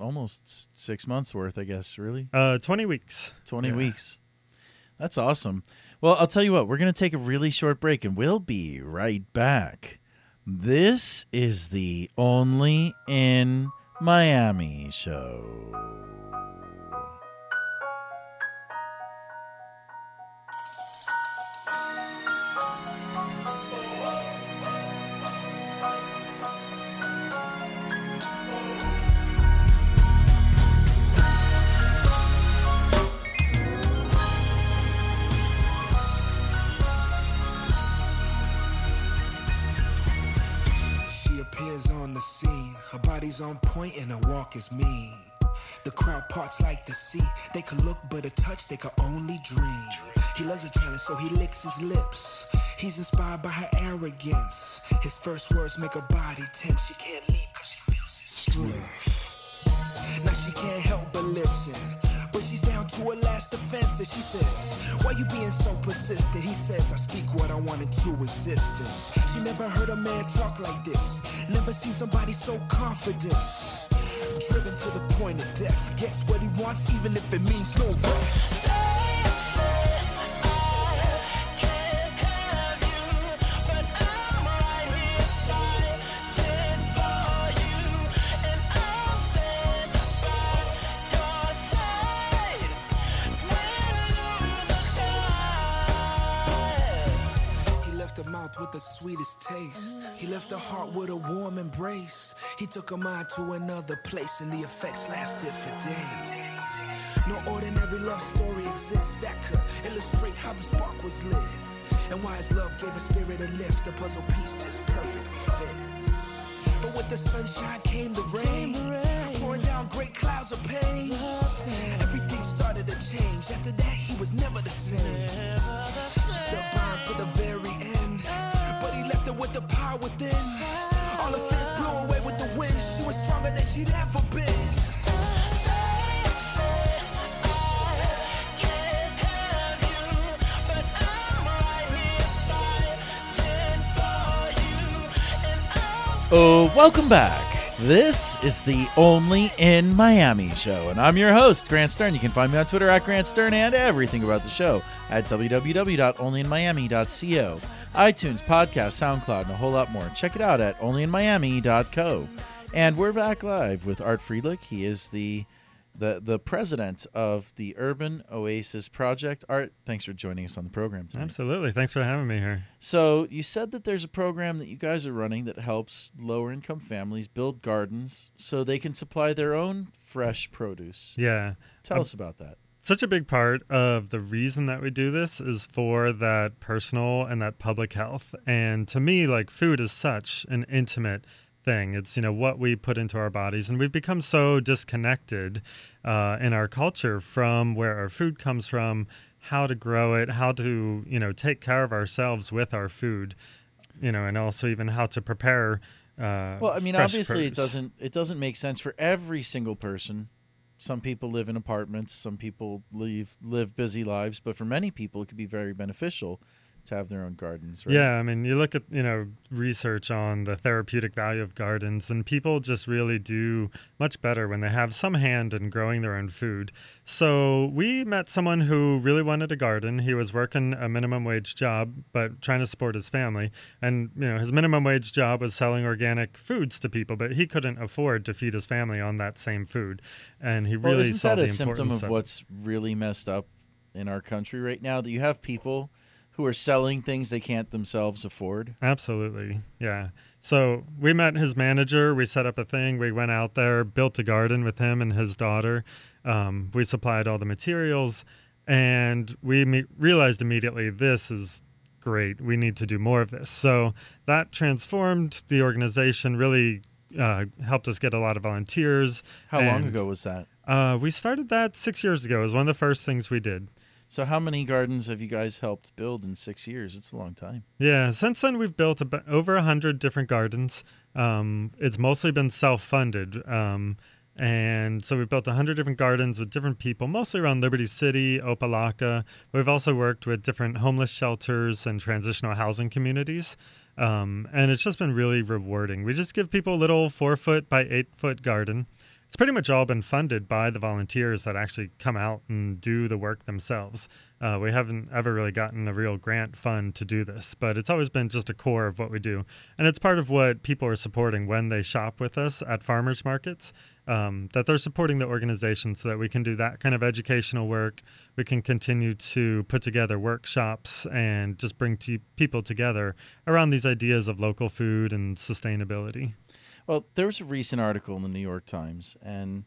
almost six months worth, I guess. Really, Uh, 20 weeks. 20 Yeah. weeks. That's awesome. Well, I'll tell you what, we're going to take a really short break and we'll be right back. This is the Only in Miami show. Her body's on point and her walk is mean. The crowd parts like the sea. They can look, but a touch they could only dream. He loves a challenge, so he licks his lips. He's inspired by her arrogance. His first words make her body tense. She can't leave cause she feels his strength. Now she can't help but listen. But she's down to her last defense. And she says, Why you being so persistent? He says, I speak what I want into existence. She never heard a man talk like this. Never seen somebody so confident. Driven to the point of death. Gets what he wants, even if it means no rest. With the sweetest taste. He left her heart with a warm embrace. He took her mind to another place, and the effects lasted for days. No ordinary love story exists that could illustrate how the spark was lit. And why his love gave a spirit a lift. The puzzle piece just perfectly fits. But with the sunshine came the rain, pouring down great clouds of pain. Everything started to change. After that, he was never the same. She bound to the very end, her with the power within. All her fears blew away with the wind. She was stronger than she'd ever been. Oh, welcome back. This is the Only in Miami show, and I'm your host, Grant Stern. You can find me on Twitter at Grant Stern and everything about the show at www.onlyinmiami.co, iTunes, podcast, SoundCloud, and a whole lot more. Check it out at onlyinmiami.co. And we're back live with Art Friedrich. He is the the the president of the Urban Oasis Project. Art, thanks for joining us on the program tonight. Absolutely. Thanks for having me here. So you said that there's a program that you guys are running that helps lower income families build gardens so they can supply their own fresh produce. Yeah. Tell Um, us about that. Such a big part of the reason that we do this is for that personal and that public health. And to me, like food is such an intimate thing. It's, you know, what we put into our bodies. And we've become so disconnected uh, in our culture from where our food comes from, how to grow it, how to, you know, take care of ourselves with our food, you know, and also even how to prepare. Uh, Well, I mean, obviously it doesn't it doesn't make sense for every single person. Some people live in apartments, some people live live busy lives, but for many people it could be very beneficial to have their own gardens, right? Yeah, I mean, you look at you know research on the therapeutic value of gardens, and people just really do much better when they have some hand in growing their own food. So we met someone who really wanted a garden. He was working a minimum wage job, but trying to support his family, and you know his minimum wage job was selling organic foods to people, but he couldn't afford to feed his family on that same food, and he Well, really isn't saw that a symptom importance of what's really messed up in our country right now? That you have people who are selling things they can't themselves afford. Absolutely. Yeah. So we met his manager. We set up a thing. We went out there, built a garden with him and his daughter. Um, we supplied all the materials, and we me- realized immediately this is great. We need to do more of this. So that transformed the organization, really uh, helped us get a lot of volunteers. How long ago was that? Uh, we started that six years ago. It was one of the first things we did. So, how many gardens have you guys helped build in six years? It's a long time. Yeah, since then we've built about over hundred different gardens. Um, it's mostly been self-funded, um, and so we've built hundred different gardens with different people, mostly around Liberty City, Opa-locka. We've also worked with different homeless shelters and transitional housing communities, um, and it's just been really rewarding. We just give people a little four foot by eight foot garden. It's pretty much all been funded by the volunteers that actually come out and do the work themselves. Uh, we haven't ever really gotten a real grant fund to do this, but it's always been just a core of what we do. And it's part of what people are supporting when they shop with us at farmers markets, um, that they're supporting the organization so that we can do that kind of educational work. We can continue to put together workshops and just bring to people together around these ideas of local food and sustainability. Well, there was a recent article in the New York Times, and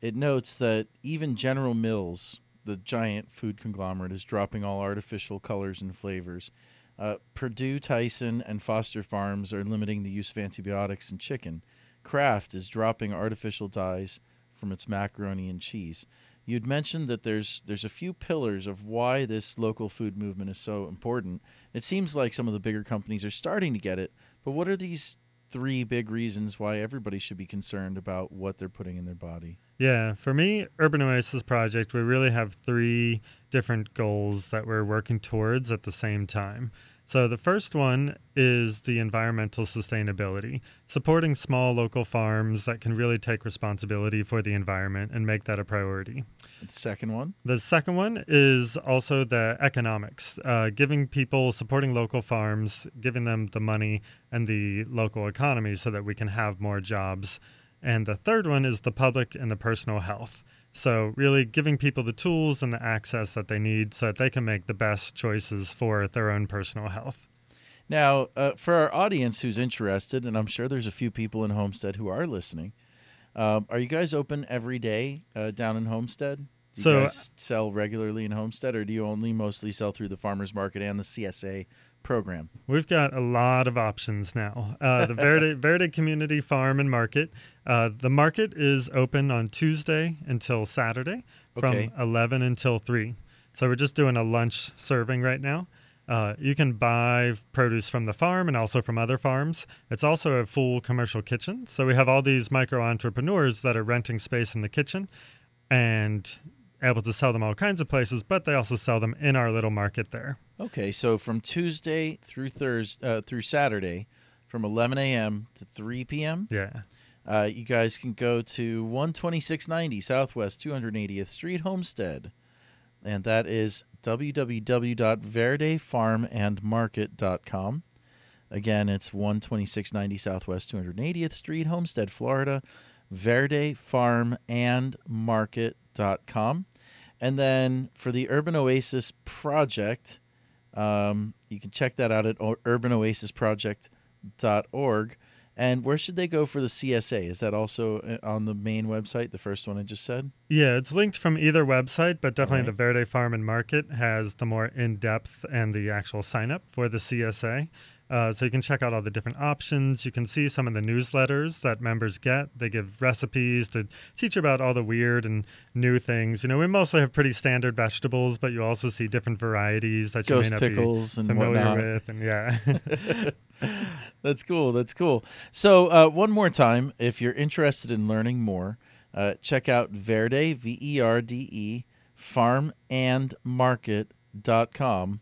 it notes that even General Mills, the giant food conglomerate, is dropping all artificial colors and flavors. Uh, Perdue, Tyson, and Foster Farms are limiting the use of antibiotics in chicken. Kraft is dropping artificial dyes from its macaroni and cheese. You'd mentioned that there's there's a few pillars of why this local food movement is so important. It seems like some of the bigger companies are starting to get it, but what are these three big reasons why everybody should be concerned about what they're putting in their body? Yeah, for me, Urban Oasis Project, we really have three different goals that we're working towards at the same time. So, the first one is the environmental sustainability, supporting small local farms that can really take responsibility for the environment and make that a priority. The second one? The second one is also the economics, uh, giving people, supporting local farms, giving them the money and the local economy so that we can have more jobs. And the third one is the public and the personal health. So, really giving people the tools and the access that they need so that they can make the best choices for their own personal health. Now, uh, for our audience who's interested, and I'm sure there's a few people in Homestead who are listening, um, are you guys open every day uh, down in Homestead? Do you So- guys sell regularly in Homestead, or do you only mostly sell through the farmers market and the CSA program? We've got a lot of options now. Uh, the Verde, Verde Community Farm and Market. Uh, the market is open on Tuesday until Saturday from Okay. 11 until 3. So we're just doing a lunch serving right now. Uh, you can buy produce from the farm and also from other farms. It's also a full commercial kitchen. So we have all these micro entrepreneurs that are renting space in the kitchen and able to sell them all kinds of places, but they also sell them in our little market there. Okay, so from Tuesday through Thursday uh, through Saturday, from 11 a.m. to 3 p.m. Yeah. Uh, you guys can go to 12690 Southwest 280th Street, Homestead. And that is www.verdefarmandmarket.com. Again, it's 12690 Southwest 280th Street, Homestead, Florida. Verde Farm And then for the Urban Oasis Project, um, you can check that out at urbanoasisproject.org. And where should they go for the CSA? Is that also uh, on the main website, the first one I just said? Yeah, it's linked from either website, but definitely Alright. the Verde Farm and Market has the more in depth and the actual sign up for the CSA. Uh, so you can check out all the different options. You can see some of the newsletters that members get. They give recipes to teach about all the weird and new things. You know, we mostly have pretty standard vegetables, but you also see different varieties that Ghost you may not pickles be and familiar whatnot. with. And yeah, That's cool. That's cool. So, uh, one more time, if you're interested in learning more, uh, check out Verde, V E R D E, farmandmarket.com. And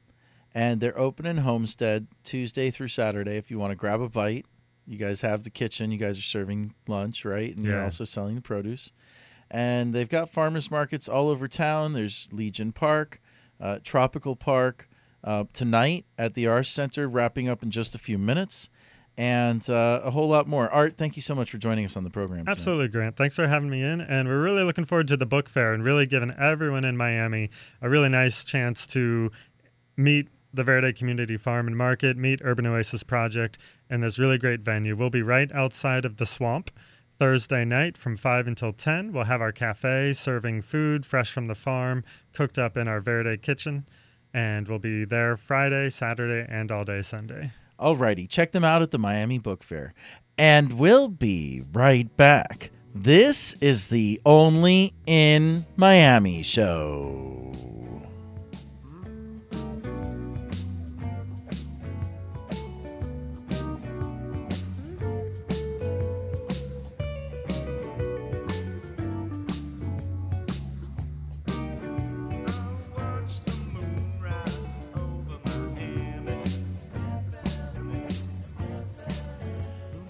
they're open in Homestead Tuesday through Saturday if you want to grab a bite. You guys have the kitchen. You guys are serving lunch, right? And you're also selling the produce. And they've got farmers markets all over town. There's Legion Park, uh, Tropical Park. Uh, tonight at the Arsht Center, wrapping up in just a few minutes, and uh, a whole lot more. Art, thank you so much for joining us on the program. tonight. Absolutely, Grant. Thanks for having me in. And we're really looking forward to the book fair and really giving everyone in Miami a really nice chance to meet the Verde Community Farm and Market, meet Urban Oasis Project, and this really great venue. We'll be right outside of the swamp. Thursday night from 5 until 10, we'll have our cafe serving food fresh from the farm, cooked up in our Verde kitchen. And we'll be there Friday, Saturday, and all day Sunday. Alrighty, check them out at the Miami Book Fair. And we'll be right back. This is the Only in Miami show.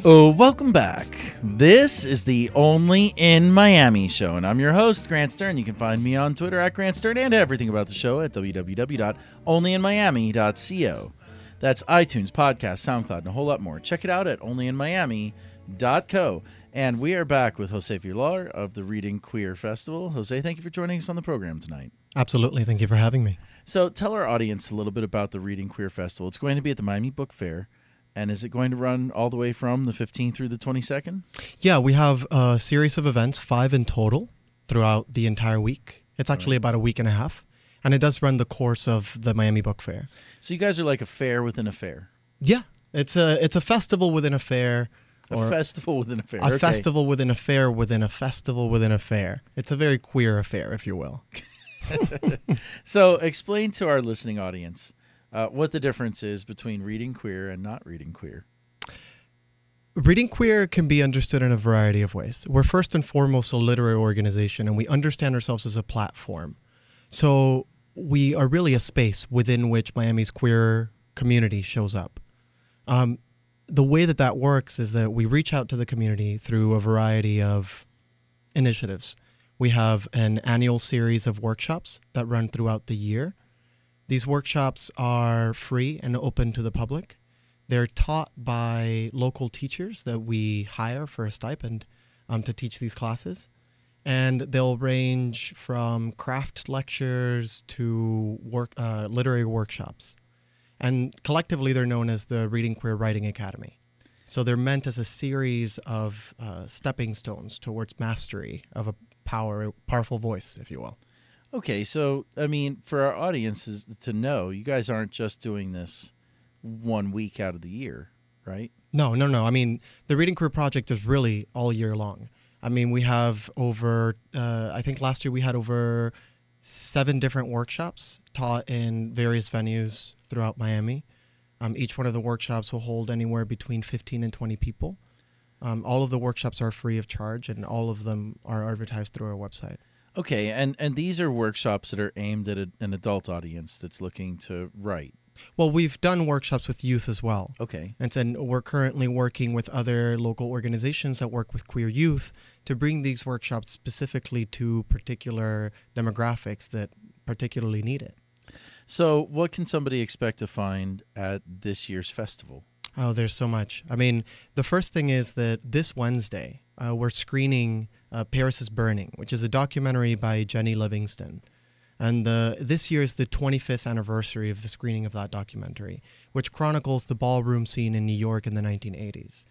Oh, welcome back. This is the Only in Miami show, and I'm your host, Grant Stern. You can find me on Twitter at Grant Stern and everything about the show at www.onlyinmiami.co. That's iTunes, podcast, SoundCloud, and a whole lot more. Check it out at onlyinmiami.co. And we are back with Jose Villar of the Reading Queer Festival. Jose, thank you for joining us on the program tonight. Absolutely. Thank you for having me. So, tell our audience a little bit about the Reading Queer Festival. It's going to be at the Miami Book Fair. And is it going to run all the way from the 15th through the 22nd? Yeah, we have a series of events, five in total, throughout the entire week. It's actually about a week and a half, and it does run the course of the Miami Book Fair. So, you guys are like a fair within a fair, Yeah, it's a it's a festival within a fair, a festival within a fair. a Okay. festival within a fair within a festival within a fair. It's a very queer affair, if you will. So, explain to our listening audience uh, what the difference is between reading queer and not reading queer. Reading queer can be understood in a variety of ways. We're first and foremost a literary organization, and we understand ourselves as a platform. So we are really a space within which Miami's queer community shows up. Um, the way that that works is that we reach out to the community through a variety of initiatives. We have an annual series of workshops that run throughout the year. These workshops are free and open to the public. They're taught by local teachers that we hire for a stipend um, to teach these classes. And they'll range from craft lectures to work, uh, literary workshops. And collectively, they're known as the Reading Queer Writing Academy. So they're meant as a series of uh, stepping stones towards mastery of a power, powerful voice, if you will. Okay, so I mean, for our audiences to know, you guys aren't just doing this one week out of the year, right? No, no, no. I mean, the Reading Queer Project is really all year long. I mean, we have over, uh, I think last year we had over seven different workshops taught in various venues throughout Miami. Um, each one of the workshops will hold anywhere between 15 and 20 people. Um, all of the workshops are free of charge, and all of them are advertised through our website. Okay, and and these are workshops that are aimed at a, an adult audience that's looking to write. Well, we've done workshops with youth as well. Okay, And so we're currently working with other local organizations that work with queer youth to bring these workshops specifically to particular demographics that particularly need it. so what can somebody expect to find at this year's festival? Oh, there's so much. I mean, the first thing is that this Wednesday, uh, we're screening uh, Paris is Burning, which is a documentary by Jennie Livingston. And the, this year is the 25th anniversary of the screening of that documentary, which chronicles the ballroom scene in New York in the 1980s.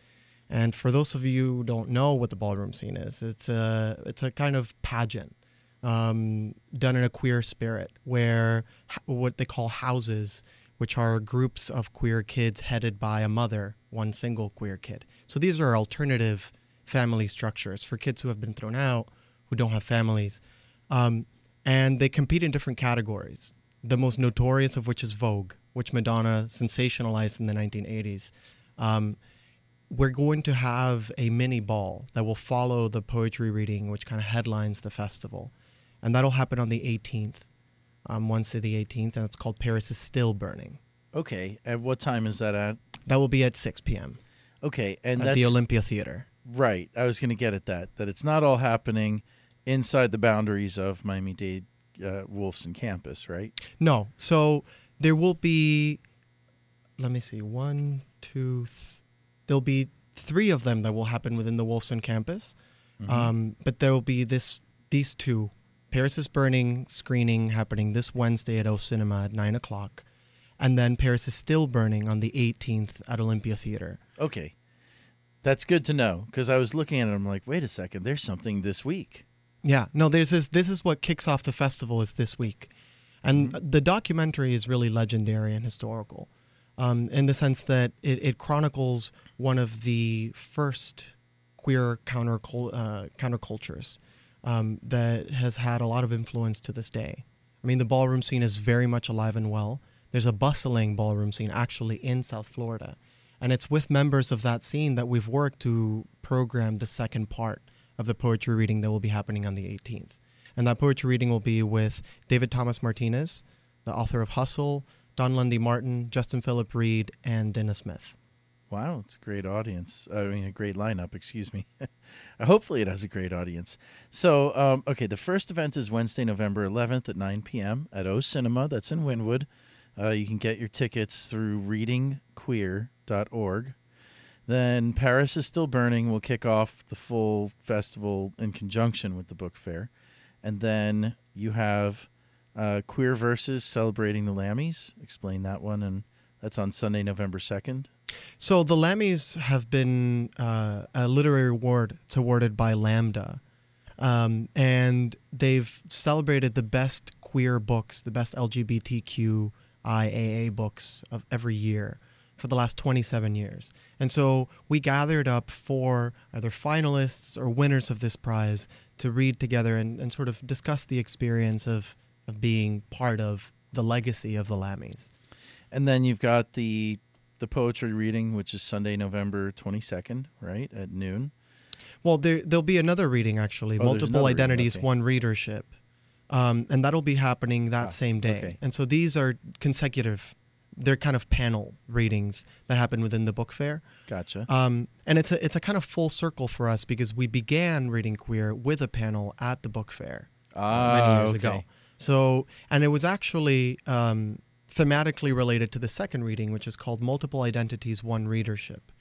And for those of you who don't know what the ballroom scene is, it's a, it's a kind of pageant um, done in a queer spirit where h- what they call houses, which are groups of queer kids headed by a mother, one single queer kid. So these are alternative family structures for kids who have been thrown out, who don't have families. Um, and they compete in different categories. The most notorious of which is Vogue, which Madonna sensationalized in the 1980s. Um, we're going to have a mini ball that will follow the poetry reading, which kind of headlines the festival. And that'll happen on the 18th, um, Wednesday the 18th, and it's called Paris is Still Burning. Okay, At what time is that at? That will be at 6 p.m. Okay, and at that's the Olympia Theater. right. I was going to get at that. That it's not all happening inside the boundaries of Miami Dade uh, Wolfson campus, right? No, so there will be, let me see, one, two, th- there'll be three of them that will happen within the Wolfson campus. Um, but there will be this these two, Paris is Burning screening happening this Wednesday at O Cinema at 9 o'clock. And then Paris is Still Burning on the 18th at Olympia Theater. Okay, that's good to know because I was looking at it. I'm like, wait a second, there's something this week. Yeah, no, this is this is what kicks off the festival is this week, and the documentary is really legendary and historical, um, in the sense that it, it chronicles one of the first queer counter uh, countercultures um, that has had a lot of influence to this day. I mean, the ballroom scene is very much alive and well. There's a bustling ballroom scene actually in South Florida, and it's with members of that scene that we've worked to program the second part of the poetry reading that will be happening on the 18th. And that poetry reading will be with David Tomas Martinez, the author of Hustle, Dawn Lundy Martin, Justin Philip Reed, and Danez Smith. Wow, it's a great audience. I mean, a great lineup. Excuse me. Hopefully, it has a great audience. So, um, okay, the first event is Wednesday, November 11th at 9 p.m. at O Cinema. That's in Wynwood. Uh, you can get your tickets through readingqueer.org. Then Paris is Still Burning will kick off the full festival in conjunction with the book fair. And then you have uh, Queer Verses celebrating the Lammys. Explain that one. And that's on Sunday, November 2nd. So the Lammys have been uh, a literary award. It's awarded by Lambda. Um, and they've celebrated the best queer books, the best LGBTQIAA books of every year for the last 27 years. And so we gathered up four either finalists or winners of this prize to read together and, and sort of discuss the experience of, of being part of the legacy of the Lammys. And then you've got the the poetry reading, which is Sunday, November 22nd, right, at noon. Well, there there'll be another reading actually. Oh, Multiple another reading, identities, okay. one readership, um, and that'll be happening that Ah, same day. okay. And so these are consecutive. They're kind of panel readings that happen within the book fair. Gotcha. Um, and it's a it's a kind of full circle for us because we began reading queer with a panel at the book fair uh, many Ah, years okay. ago. So and it was actually um, thematically related to the second reading, which is called Multiple Identities, One Readership,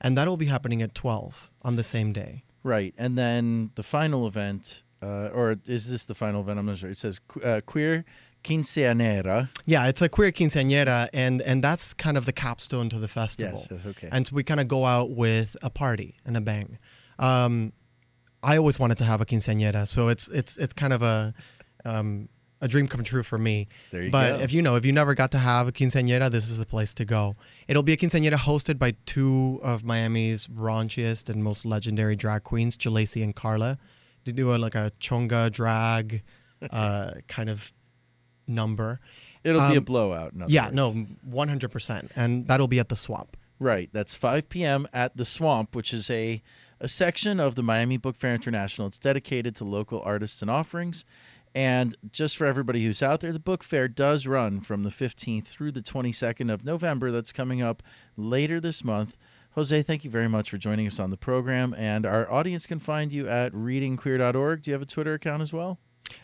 and that'll be happening at twelve on the same day. Right. And then the final event, uh, or is this the final event? I'm not sure. It says uh, Queer Quinceanera. Yeah, it's a queer quinceañera, and and that's kind of the capstone to the festival. Yes, okay. And we kind of go out with a party and a bang. Um, I always wanted to have a quinceañera, so it's it's it's kind of a um, a dream come true for me. There you but go. if you know, if you never got to have a quinceañera, this is the place to go. It'll be a quinceañera hosted by two of Miami's raunchiest and most legendary drag queens, Jalacey and Carla. They do a, like a chonga drag uh, kind of number. It'll be a Um, blowout. Yeah, words. no, 100%. And that'll be at the swamp. Right. That's 5 p.m. at the Swamp, which is a a section of the Miami Book Fair International. It's dedicated to local artists and offerings. And just for everybody who's out there, the book fair does run from the 15th through the 22nd of November. That's coming up later this month. Jose, thank you very much for joining us on the program. And our audience can find you at readingqueer.org. Do you have a Twitter account as well?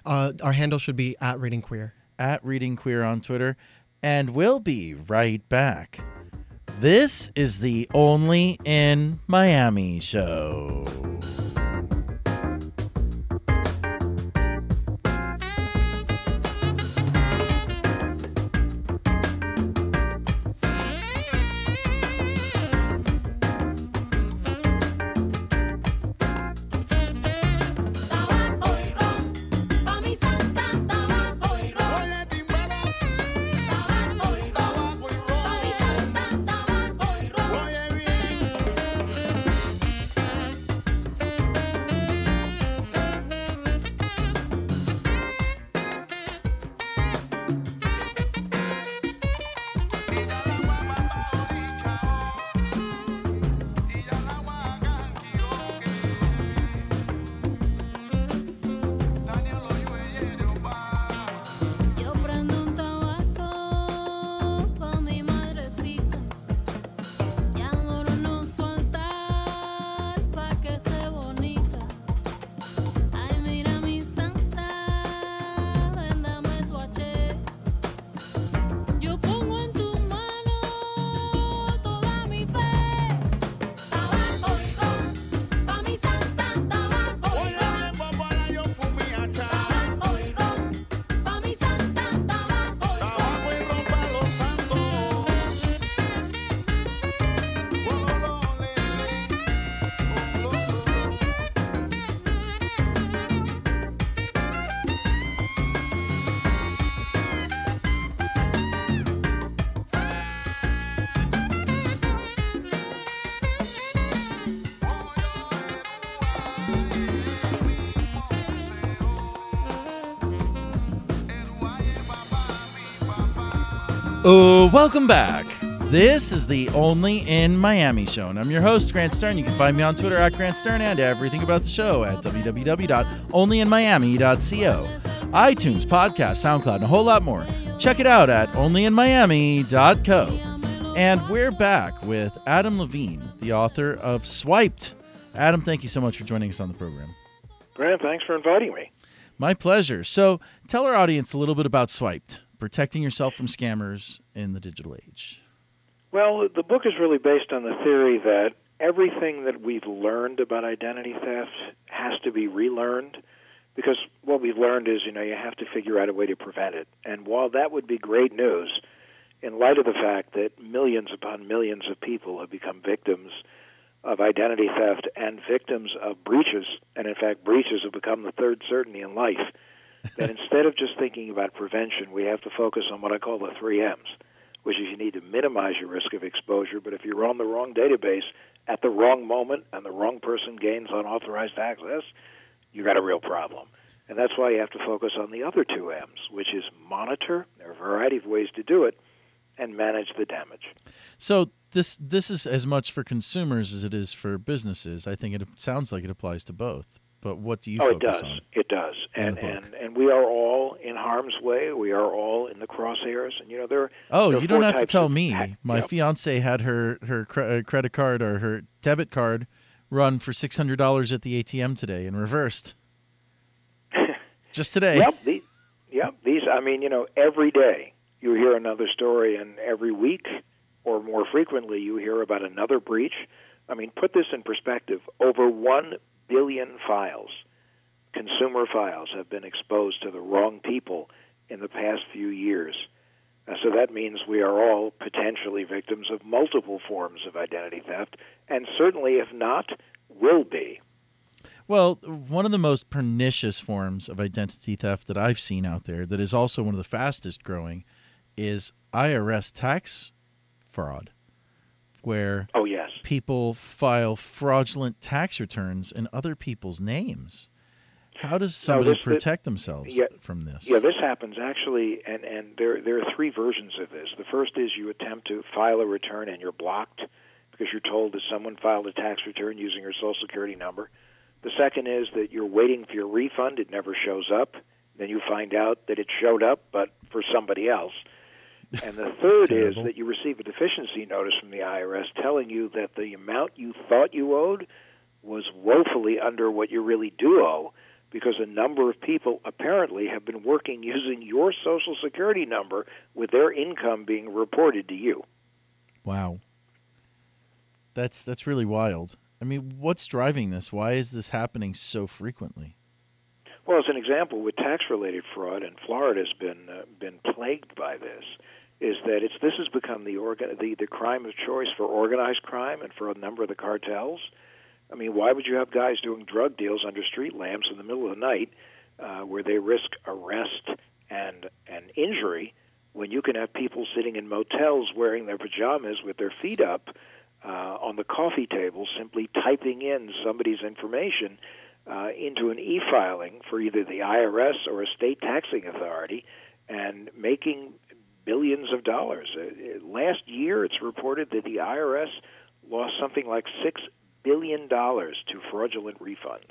Uh, our handle should be at readingqueer. At readingqueer on Twitter. And we'll be right back. This is the Only in Miami show. Welcome back. This is the Only in Miami show, and I'm your host, Grant Stern. You can find me on Twitter at Grant Stern and everything about the show at www.onlyinmiami.co. iTunes, podcast, SoundCloud, and a whole lot more. Check it out at onlyinmiami.co. And we're back with Adam Levin, the author of Swiped. Adam, thank you so much for joining us on the program. Grant, thanks for inviting me. My pleasure. So, tell our audience a little bit about Swiped, protecting yourself from scammers in the digital age. Well, the book is really based on the theory that everything that we've learned about identity theft has to be relearned because what we've learned is, you know, you have to figure out a way to prevent it. And while that would be great news, in light of the fact that millions upon millions of people have become victims of identity theft and victims of breaches, and in fact, breaches have become the third certainty in life, that instead of just thinking about prevention, we have to focus on what I call the three M's, which is you need to minimize your risk of exposure, but if you're on the wrong database at the wrong moment and the wrong person gains unauthorized access, you got a real problem. And that's why you have to focus on the other two M's, which is monitor, there are a variety of ways to do it, and manage the damage. So, this this is as much for consumers as it is for businesses. I think it sounds like it applies to both. But what do you oh, it does. on? It does. And, and and we are all in harm's way. We are all in the crosshairs. And you know there. Oh, there you don't have to tell me. hack- My yeah. fiance had her her cre- uh, credit card or her debit card run for six hundred dollars at the ATM today and reversed. Just today. Yep. The, yep. These. I mean, you know, every day you hear another story, and every week or more frequently you hear about another breach. I mean, put this in perspective: over one billion files, consumer files, have been exposed to the wrong people in the past few years. Uh, so that means we are all potentially victims of multiple forms of identity theft, and certainly, if not, will be. Well, one of the most pernicious forms of identity theft that I've seen out there, that is also one of the fastest growing, is IRS tax fraud, where Oh yes. people file fraudulent tax returns in other people's names. How does somebody this- this- protect themselves yeah, from this? Yeah, this happens actually, and and there there are three versions of this. The first is you attempt to file a return and you're blocked because you're told that someone filed a tax return using your social security number. The second is that you're waiting for your refund; it never shows up. Then you find out that it showed up, but for somebody else. And the third is that you receive a deficiency notice from the IRS telling you that the amount you thought you owed was woefully under what you really do owe because a number of people apparently have been working using your social security number with their income being reported to you. Wow. That's that's really wild. I mean, what's driving this? Why is this happening so frequently? Well, as an example, with tax-related fraud, and Florida has been uh, been plagued by this, is that it's this has become the organ the the crime of choice for organized crime and for a number of the cartels. I mean, why would you have guys doing drug deals under street lamps in the middle of the night, uh, where they risk arrest and and injury, when you can have people sitting in motels wearing their pajamas with their feet up uh, on the coffee table, simply typing in somebody's information uh, into an e-filing for either the IRS or a state taxing authority, and making billions of dollars. Uh, uh, last year, it's reported that the IRS lost something like six billion dollars to fraudulent refunds.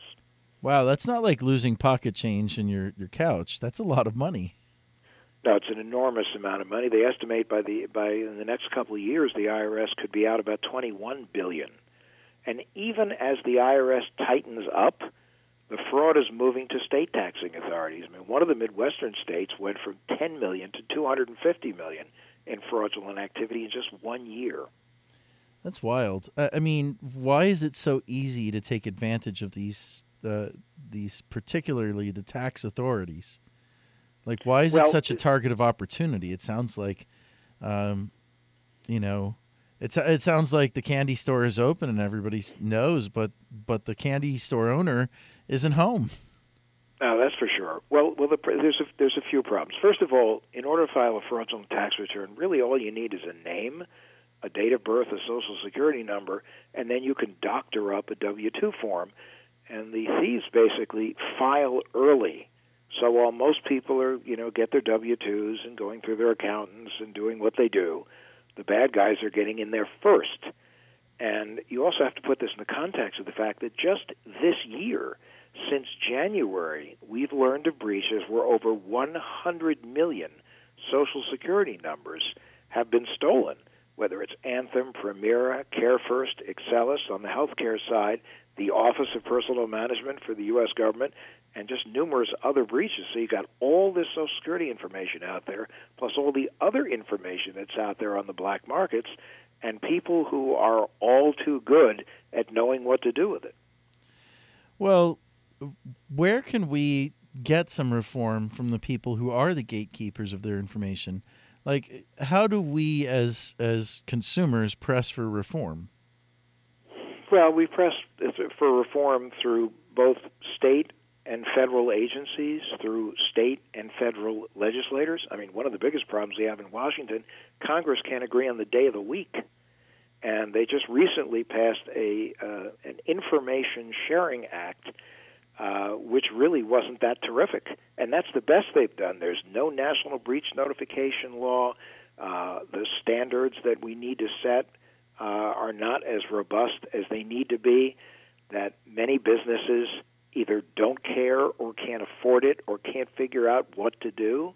Wow, that's not like losing pocket change in your, your couch. That's a lot of money. Now it's an enormous amount of money. They estimate by the by in the next couple of years the IRS could be out about 21 billion. And even as the IRS tightens up, the fraud is moving to state taxing authorities. I mean, one of the Midwestern states went from 10 million to 250 million in fraudulent activity in just one year. That's wild. I mean, why is it so easy to take advantage of these uh, these particularly the tax authorities? Like, why is it such a target of opportunity? It sounds like, um, you know, it's it sounds like the candy store is open and everybody knows, but but the candy store owner isn't home. No, that's for sure. Well, well, the, there's a, there's a few problems. First of all, in order to file a fraudulent tax return, really all you need is a name, a date of birth, a social security number, and then you can doctor up a W-2 form. And the thieves basically file early. So while most people are, you know, get their W-2s and going through their accountants and doing what they do, the bad guys are getting in there first. And you also have to put this in the context of the fact that just this year, since January, we've learned of breaches where over 100 million Social Security numbers have been stolen whether it's Anthem, Premera, Care First, Excellus on the healthcare side, the Office of Personnel Management for the U.S. government, and just numerous other breaches. So you've got all this Social Security information out there, plus all the other information that's out there on the black markets, and people who are all too good at knowing what to do with it. Well, where can we get some reform from the people who are the gatekeepers of their information? Like, how do we as as consumers press for reform? Well, we press for reform through both state and federal agencies, through state and federal legislators. I mean, one of the biggest problems we have in Washington, Congress can't agree on the day of the week. And they just recently passed a uh, an information sharing act, uh, which really wasn't that terrific. And that's the best they've done. There's no national breach notification law. Uh, the standards that we need to set uh, are not as robust as they need to be. That many businesses either don't care or can't afford it or can't figure out what to do.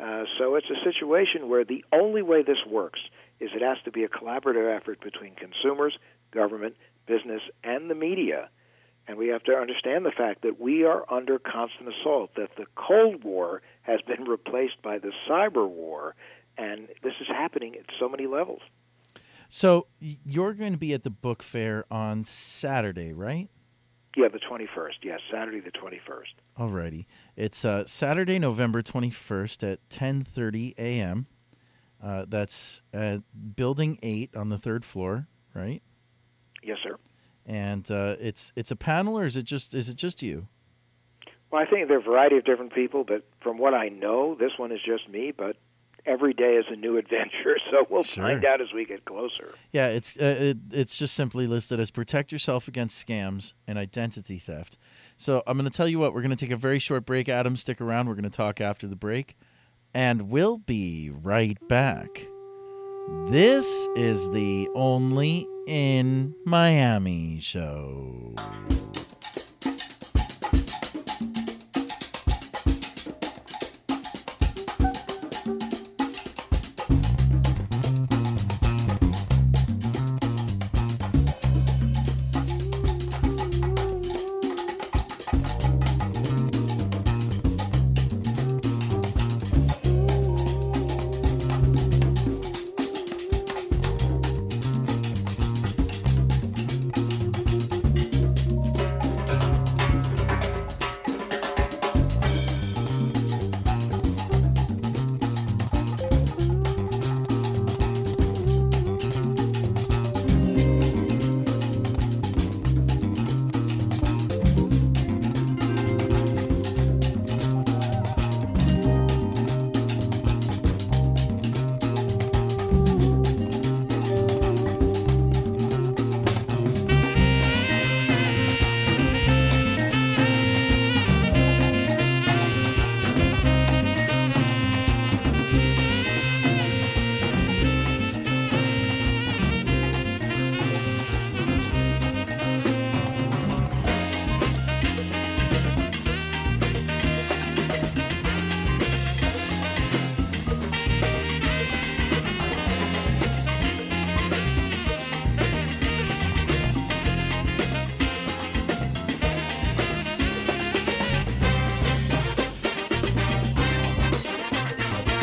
Uh, so it's a situation where the only way this works is it has to be a collaborative effort between consumers, government, business, and the media. And we have to understand the fact that we are under constant assault, that the Cold War has been replaced by the cyber war, and this is happening at so many levels. So you're going to be at the book fair on Saturday, right? Yeah, the 21st. Yes, Saturday the 21st. Alrighty. It's uh, Saturday, November 21st at 10:30 a.m. Uh, that's at Building 8 on the third floor, right? Yes, sir. And uh, it's it's a panel, or is it just is it just you? Well, I think there are a variety of different people, but from what I know, this one is just me. But every day is a new adventure, so we'll Sure. find out as we get closer. Yeah, it's uh, it, it's just simply listed as protect yourself against scams and identity theft. So I'm going to tell you what. We're going to take a very short break. Adam, stick around. We're going to talk after the break, and we'll be right back. This is the only in Miami show.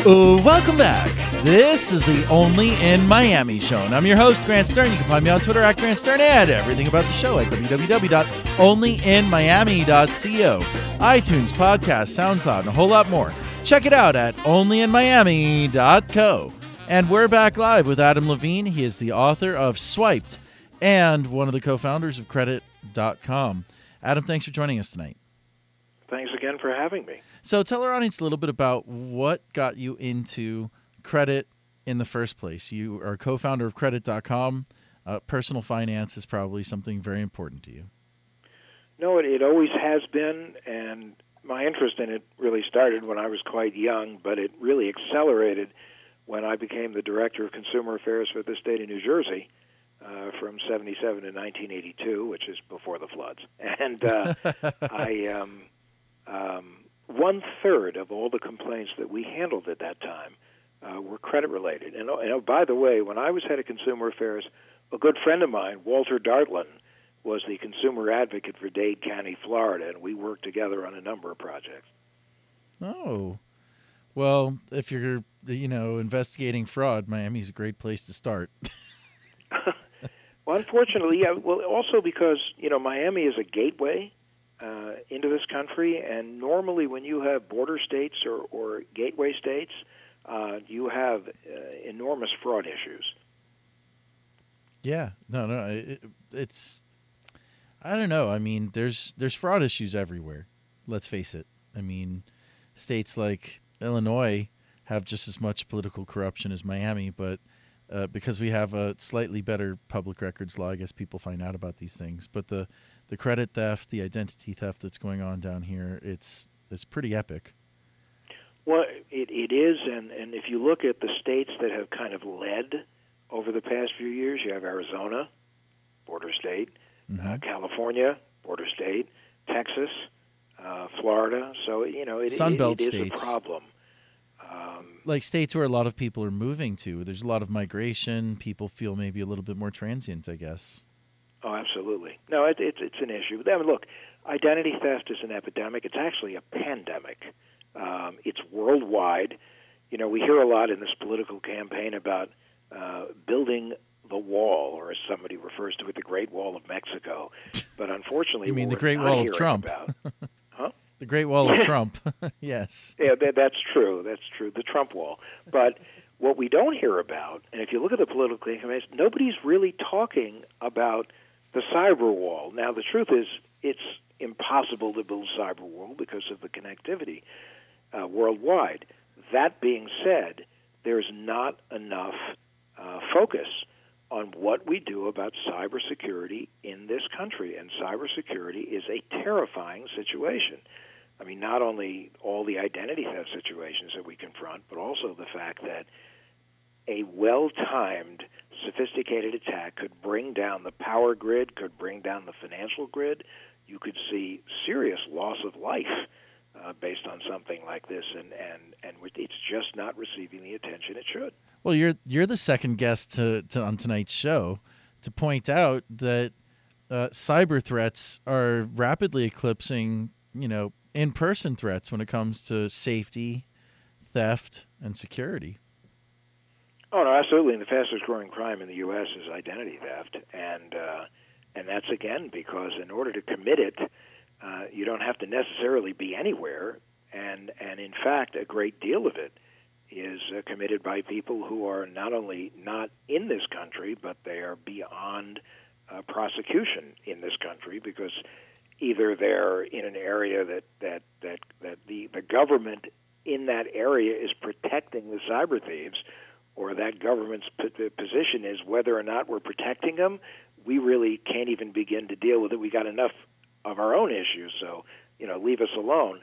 Welcome back. This is the Only in Miami show, and I'm your host, Grant Stern. You can find me on Twitter at Grant Stern and everything about the show at www.onlyinmiami.co. iTunes, podcast, SoundCloud, and a whole lot more. Check it out at onlyinmiami.co. And we're back live with Adam Levin. He is the author of Swiped and one of the co founders of Credit.com. Adam, thanks for joining us tonight. Again for having me. So tell our audience a little bit about what got you into credit in the first place. You are co-founder of Credit.com. Uh, personal finance is probably something very important to you. No, it, it always has been, and my interest in it really started when I was quite young, but it really accelerated when I became the director of consumer affairs for the state of New Jersey uh, from 77 to 1982, which is before the floods. And uh, I, um, um, one third of all the complaints that we handled at that time uh, were credit related. And, oh, and oh, by the way, when I was head of consumer affairs, a good friend of mine, Walter Dartland, was the consumer advocate for Dade County, Florida, and we worked together on a number of projects. Oh, well, if you're you know investigating fraud, Miami's a great place to start. Well, unfortunately, yeah. Well, also because you know Miami is a gateway uh, into this country, and normally when you have border states or, or gateway states, uh, you have uh, enormous fraud issues. Yeah, no, no, it, it's I don't know. I mean, there's there's fraud issues everywhere. Let's face it. I mean, states like Illinois have just as much political corruption as Miami, but uh, because we have a slightly better public records law, I guess people find out about these things. But the the credit theft, the identity theft that's going on down here, it's it's pretty epic. Well, it, it is, and, and if you look at the states that have kind of led over the past few years, you have Arizona, border state, uh, California, border state, Texas, uh, Florida. So you know, it, it, Sunbelt it is states. a problem. Like states where a lot of people are moving to. There's a lot of migration. People feel maybe a little bit more transient, I guess. Oh, absolutely. No, it, it's it's an issue. I mean, look, identity theft is an epidemic. It's actually a pandemic. Um, it's worldwide. You know, we hear a lot in this political campaign about uh, building the wall, or as somebody refers to it, the Great Wall of Mexico. But unfortunately, You mean the Great Wall of Trump? About, huh? The Great Wall of Trump. yes. Yeah, that, that's true. That's true. The Trump wall. But what we don't hear about, and if you look at the political campaigns, nobody's really talking about the cyber wall. Now, the truth is, it's impossible to build a cyber wall because of the connectivity uh, worldwide. That being said, there's not enough uh, focus on what we do about cybersecurity in this country, and cybersecurity is a terrifying situation. I mean, not only all the identity theft situations that we confront, but also the fact that a well timed, sophisticated attack could bring down the power grid, could bring down the financial grid. You could see serious loss of life uh, based on something like this, and, and, and it's just not receiving the attention it should. Well, you're you're the second guest to, to on tonight's show to point out that uh, cyber threats are rapidly eclipsing, you know, in-person threats when it comes to safety, theft, and security. Oh no, absolutely. And the fastest growing crime in the U.S. is identity theft, and uh, and that's again because in order to commit it, uh, you don't have to necessarily be anywhere, and and in fact, a great deal of it is uh, committed by people who are not only not in this country, but they are beyond uh, prosecution in this country because either they're in an area that that that that the the government in that area is protecting the cyber thieves, or that government's position is whether or not we're protecting them, we really can't even begin to deal with it. We got enough of our own issues, so you know, leave us alone.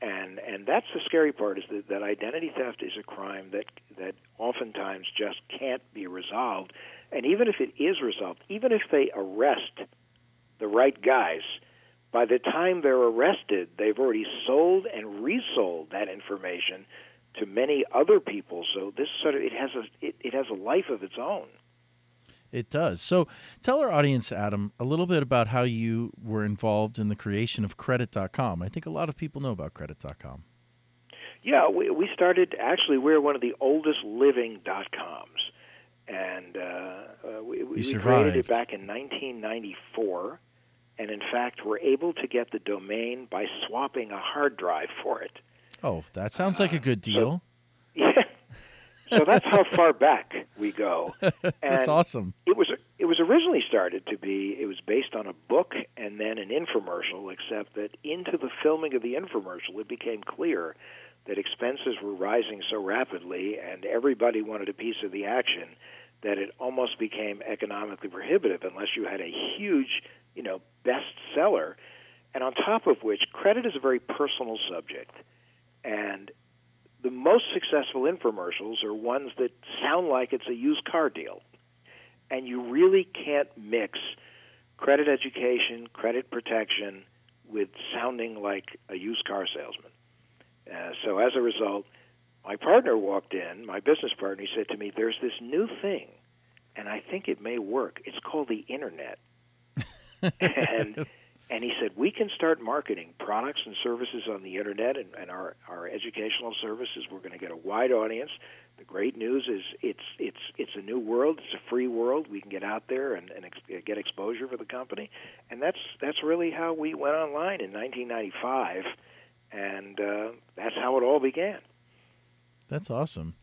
And and that's the scary part is that, that identity theft is a crime that that oftentimes just can't be resolved. And even if it is resolved, even if they arrest the right guys, by the time they're arrested, they've already sold and resold that information to many other people. So this sort of it has a it, it has a life of its own. It does. So tell our audience, Adam, a little bit about how you were involved in the creation of Credit.com. I think a lot of people know about Credit.com. Yeah, we we started actually we're one of the oldest living dot coms, and uh, uh, we, we created it back in 1994, and in fact we're able to get the domain by swapping a hard drive for it. Oh, that sounds like a good deal. Yeah. So that's how far back we go. That's awesome. It was it was originally started to be it was based on a book and then an infomercial, except that into the filming of the infomercial it became clear that expenses were rising so rapidly and everybody wanted a piece of the action that it almost became economically prohibitive unless you had a huge, you know, bestseller. And on top of which, credit is a very personal subject. And the most successful infomercials are ones that sound like it's a used car deal. And you really can't mix credit education, credit protection with sounding like a used car salesman. Uh, so as a result, my partner walked in, my business partner, he said to me, There's this new thing, and I think it may work. It's called the internet. and and he said, We can start marketing products and services on the internet and, and our, our educational services. We're going to get a wide audience. The great news is it's it's it's a new world. It's a free world. We can get out there and, and ex- get exposure for the company, and that's that's really how we went online in 1995, and uh, that's how it all began. That's awesome.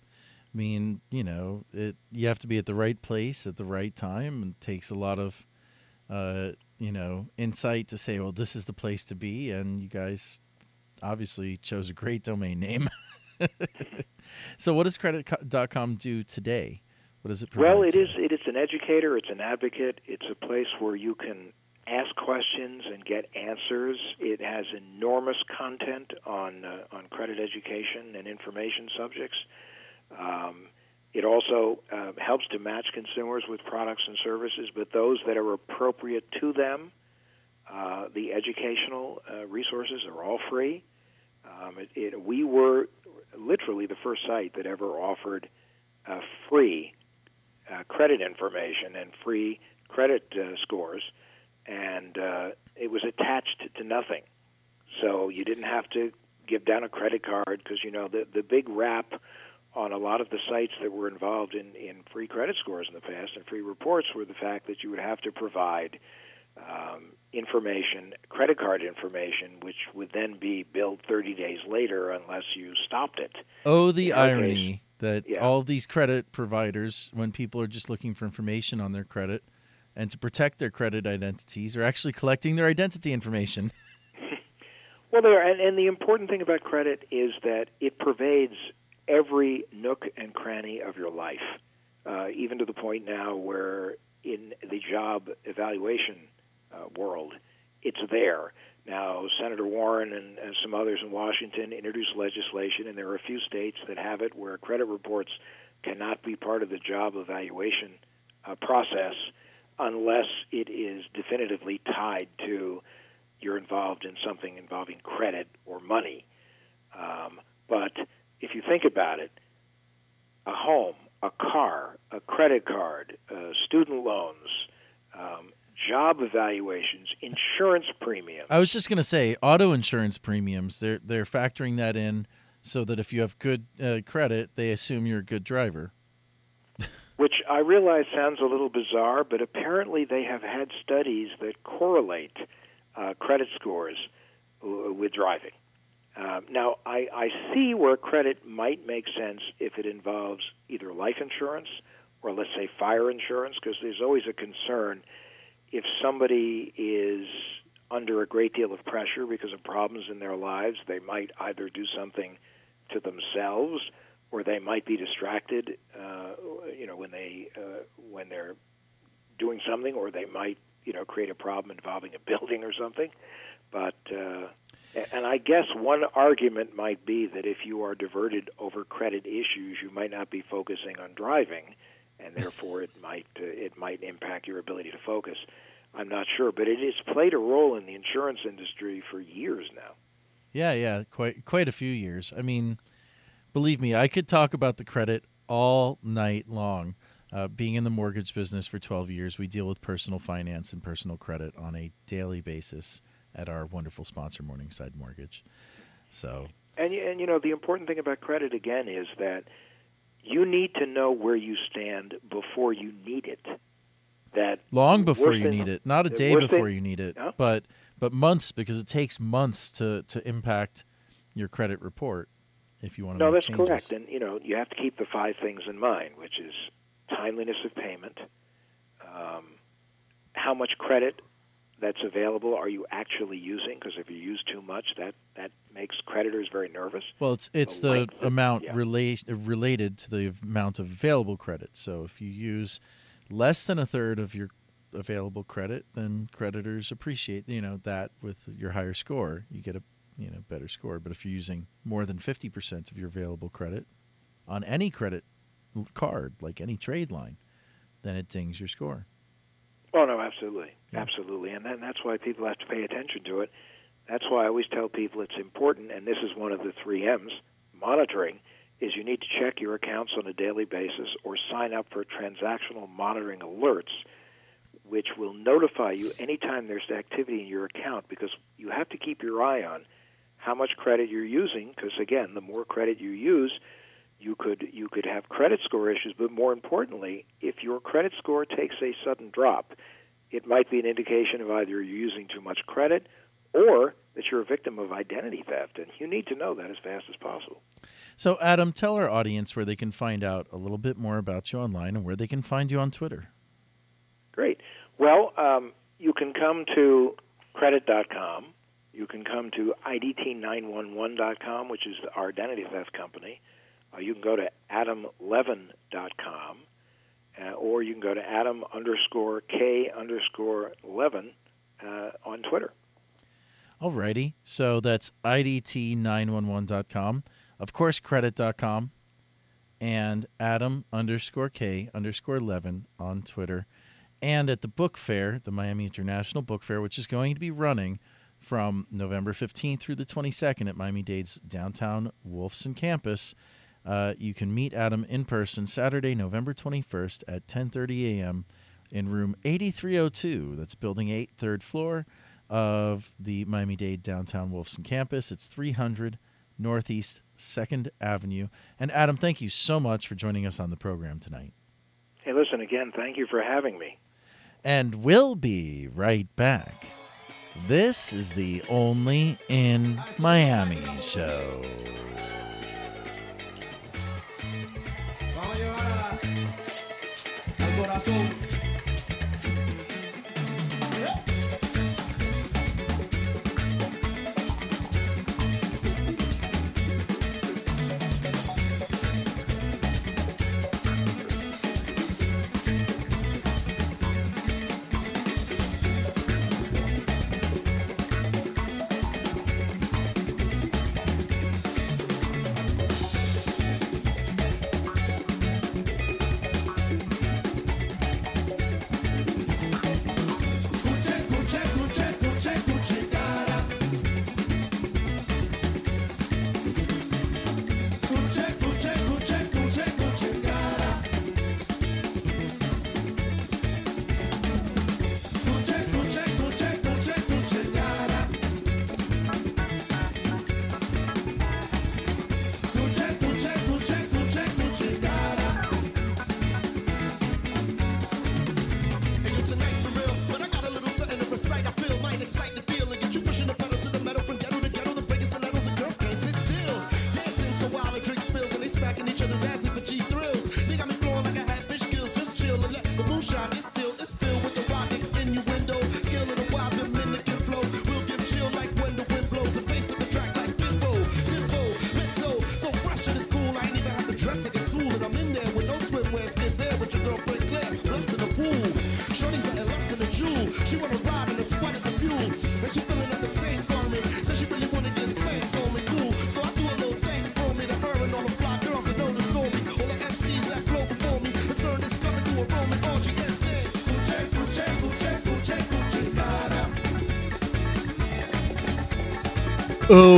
I mean, you know, it you have to be at the right place at the right time, and takes a lot of, uh, you know, insight to say, well, this is the place to be, and you guys obviously chose a great domain name. so, what does Credit.com do today? What does it provide? Well, it today? is it is an educator. It's an advocate. It's a place where you can ask questions and get answers. It has enormous content on uh, on credit education and information subjects. Um, it also uh, helps to match consumers with products and services, but those that are appropriate to them. Uh, the educational uh, resources are all free. Um, it, it, we were literally the first site that ever offered uh, free uh, credit information and free credit uh, scores, and uh, it was attached to nothing. So you didn't have to give down a credit card because you know the the big rap on a lot of the sites that were involved in in free credit scores in the past and free reports were the fact that you would have to provide um, information, credit card information, which would then be billed 30 days later unless you stopped it. Oh, the our case, irony that yeah. all these credit providers, when people are just looking for information on their credit and to protect their credit identities, are actually collecting their identity information. Well, there, and, and the important thing about credit is that it pervades every nook and cranny of your life, uh, even to the point now where in the job evaluation uh, world, it's there. Now, Senator Warren and, and some others in Washington introduced legislation, and there are a few states that have it where credit reports cannot be part of the job evaluation uh, process unless it is definitively tied to you're involved in something involving credit or money. Um, but if you think about it, a home, a car, a credit card, uh, student loans, um, job evaluations, insurance premiums. I was just going to say auto insurance premiums, they're they're factoring that in so that if you have good uh, credit, they assume you're a good driver. which I realize sounds a little bizarre, but apparently they have had studies that correlate uh, credit scores with driving. Um, now, I, I see where credit might make sense if it involves either life insurance or, let's say, fire insurance, because there's always a concern if somebody is under a great deal of pressure because of problems in their lives, they might either do something to themselves or they might be distracted, uh, you know, when they uh, when they're doing something, or they might, you know, create a problem involving a building or something. But uh, and I guess one argument might be that if you are diverted over credit issues, you might not be focusing on driving, and therefore it might uh, it might impact your ability to focus. I'm not sure, but it has played a role in the insurance industry for years now. Yeah, yeah, quite quite a few years. I mean, believe me, I could talk about the credit all night long. Uh, being in the mortgage business for 12 years, we deal with personal finance and personal credit on a daily basis at our wonderful sponsor, Morningside Mortgage. So, And you, and you know the important thing about credit again is that you need to know where you stand before you need it. That long before you need it, not a day before thing- you need it, but but months because it takes months to to impact your credit report if you want to. No, that's changes. correct. And you know, you have to keep the five things in mind, which is timeliness of payment, um, how much credit that's available are you actually using? Because if you use too much, that that makes creditors very nervous. Well, it's it's The the amount yeah. relate, related to the amount of available credit. So if you use less than a third of your available credit, then creditors appreciate you know that with your higher score, you get a you know better score. But if you're using more than fifty percent of your available credit on any credit card, like any trade line, then it dings your score. Oh no, absolutely, absolutely, and then that's why people have to pay attention to it. That's why I always tell people it's important, and this is one of the three M's: monitoring. is you need to check your accounts on a daily basis or sign up for transactional monitoring alerts, which will notify you anytime there's activity in your account because you have to keep your eye on how much credit you're using because again, the more credit you use, you could you could have credit score issues, but more importantly, if your credit score takes a sudden drop, it might be an indication of either you're using too much credit or that you're a victim of identity theft, and you need to know that as fast as possible. So, Adam, tell our audience where they can find out a little bit more about you online and where they can find you on Twitter. Great. Well, um, you can come to credit.com. You can come to IDT911.com, which is our identity theft company. Uh, you can go to adamlevin.com, uh, or you can go to adam underscore k underscore levin uh, on Twitter. Alrighty. So that's IDT911.com. Of course, credit.com and Adam underscore K underscore levin on Twitter. And at the book fair, the Miami International Book Fair, which is going to be running from November 15th through the 22nd at Miami Dade's downtown Wolfson campus. Uh, you can meet Adam in person Saturday, November 21st at 10:30 a.m. in room 8302. That's building 8, third floor of the Miami Dade downtown Wolfson campus. It's 300 Northeast 2nd Avenue. And Adam, thank you so much for joining us on the program tonight. Hey, listen again. Thank you for having me. And we'll be right back. This is the Only in Miami show. coração.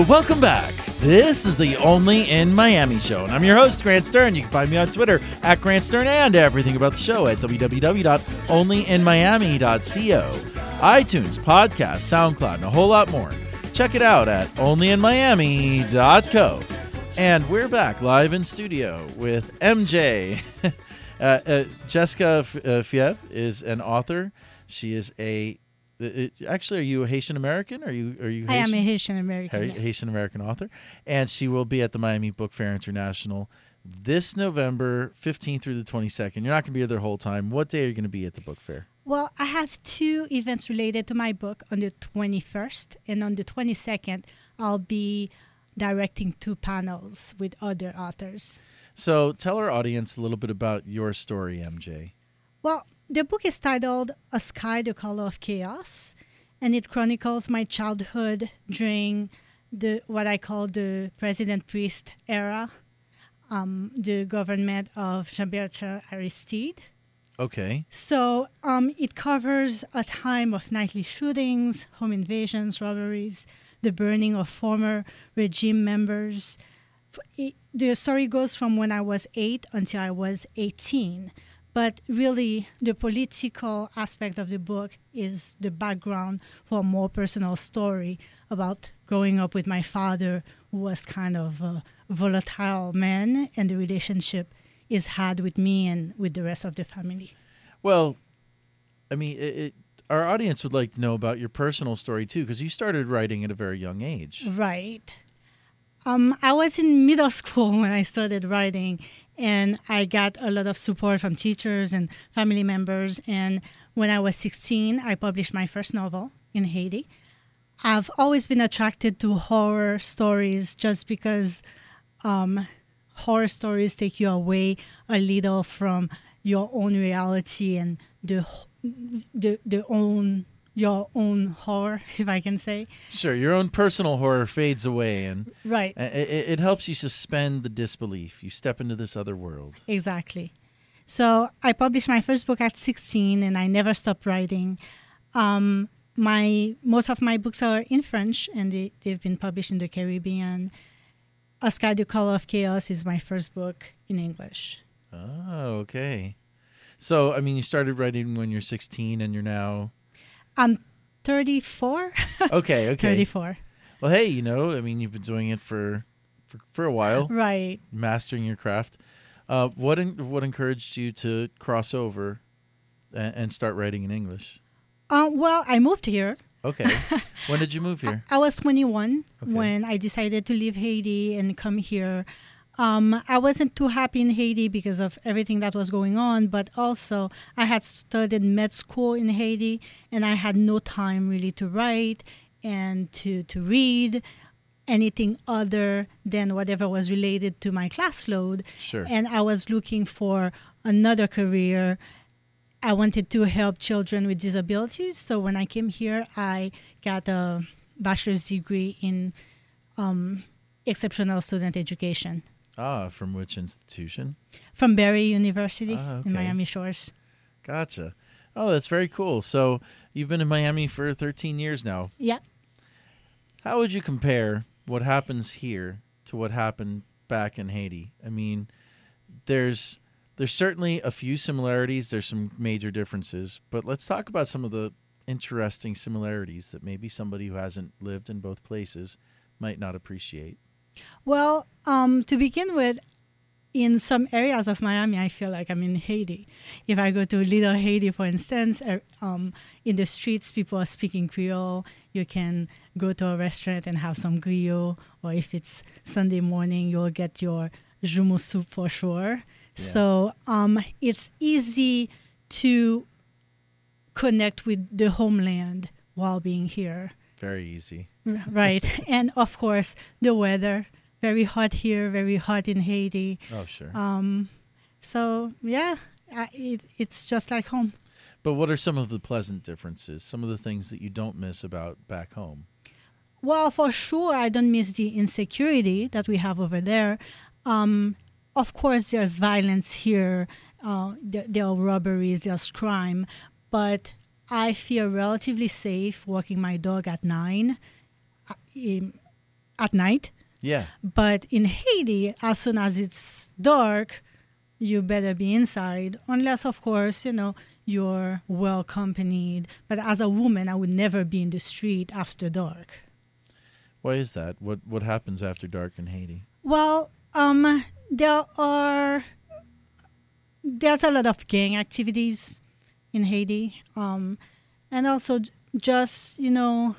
Welcome back. This is the Only in Miami show, and I'm your host, Grant Stern. You can find me on Twitter at Grant Stern and everything about the show at www.onlyinmiami.co. iTunes, podcast, SoundCloud, and a whole lot more. Check it out at onlyinmiami.co. And we're back live in studio with MJ. uh, uh, Jessica F- uh, Fiev is an author. She is a uh, actually, are you a Haitian American? Are you are you? I am a Haitian American. Ha- yes. Haitian American author, and she will be at the Miami Book Fair International this November 15th through the 22nd. You're not going to be there the whole time. What day are you going to be at the book fair? Well, I have two events related to my book on the 21st, and on the 22nd, I'll be directing two panels with other authors. So tell our audience a little bit about your story, MJ. Well, the book is titled A Sky the Color of Chaos, and it chronicles my childhood during the what I call the President Priest era, um, the government of Jean Bertrand Aristide. Okay. So um, it covers a time of nightly shootings, home invasions, robberies, the burning of former regime members, it, the story goes from when I was eight until I was 18. But really, the political aspect of the book is the background for a more personal story about growing up with my father, who was kind of a volatile man, and the relationship is had with me and with the rest of the family. Well, I mean, it, it, our audience would like to know about your personal story too, because you started writing at a very young age. Right. Um, I was in middle school when I started writing, and I got a lot of support from teachers and family members. And when I was 16, I published my first novel in Haiti. I've always been attracted to horror stories just because um, horror stories take you away a little from your own reality and the the the own your own horror, if I can say. Sure, your own personal horror fades away, and Right. it, it helps you suspend the disbelief. You step into this other world. Exactly. So I published my first book at 16, and I never stopped writing. Um, my most of my books are in French, and they, they've been published in the Caribbean. A Sky the Color of Chaos is my first book in English. Oh, okay. So, I mean, you started writing when you're 16, and you're now I'm 34. okay. Okay. 34. Well, hey, you know, I mean, you've been doing it for for, for a while, Right. Mastering your craft. Uh, what en- what encouraged you to cross over and, and start writing in English? Um, well, I moved here. Okay. when did you move here? I was 21 Okay. when I decided to leave Haiti and come here. Um, I wasn't too happy in Haiti because of everything that was going on, but also I had studied med school in Haiti and I had no time really to write and to, to read anything other than whatever was related to my class load. Sure. And I was looking for another career. I wanted to help children with disabilities. So when I came here, I got a bachelor's degree in um, exceptional student education Ah, from which institution? from Barry University Ah, okay. in Miami Shores. Gotcha. Oh, that's very cool. So you've been in Miami for 13 years now. Yeah. How would you compare what happens here to what happened back in Haiti? I mean, there's there's certainly a few similarities. There's some major differences, but let's talk about some of the interesting similarities that maybe somebody who hasn't lived in both places might not appreciate. Well, um, to begin with, in some areas of Miami, I feel like I'm in Haiti. If I go to Little Haiti, for instance, er, um, in the streets, people are speaking Creole. You can go to a restaurant and have some griot, or if it's Sunday morning, you'll get your joumou soup for sure. So um, it's easy to connect with the homeland while being here. Very easy. Right. and of course, the weather. Very hot here, very hot in Haiti. Oh, sure. Um, so, yeah, I, it, it's just like home. But what are some of the pleasant differences? Some of the things that you don't miss about back home? Well, for sure, I don't miss the insecurity that we have over there. Um, of course, there's violence here, uh, there, there are robberies, there's crime, but I feel relatively safe walking my dog at nine, in- at night. Yeah. But in Haiti, as soon as it's dark, you better be inside, unless, of course, you know, you're well accompanied. But as a woman, I would never be in the street after dark. Why is that? What what happens after dark in Haiti? Well, um, there are there's a lot of gang activities in Haiti, um, and also just you know,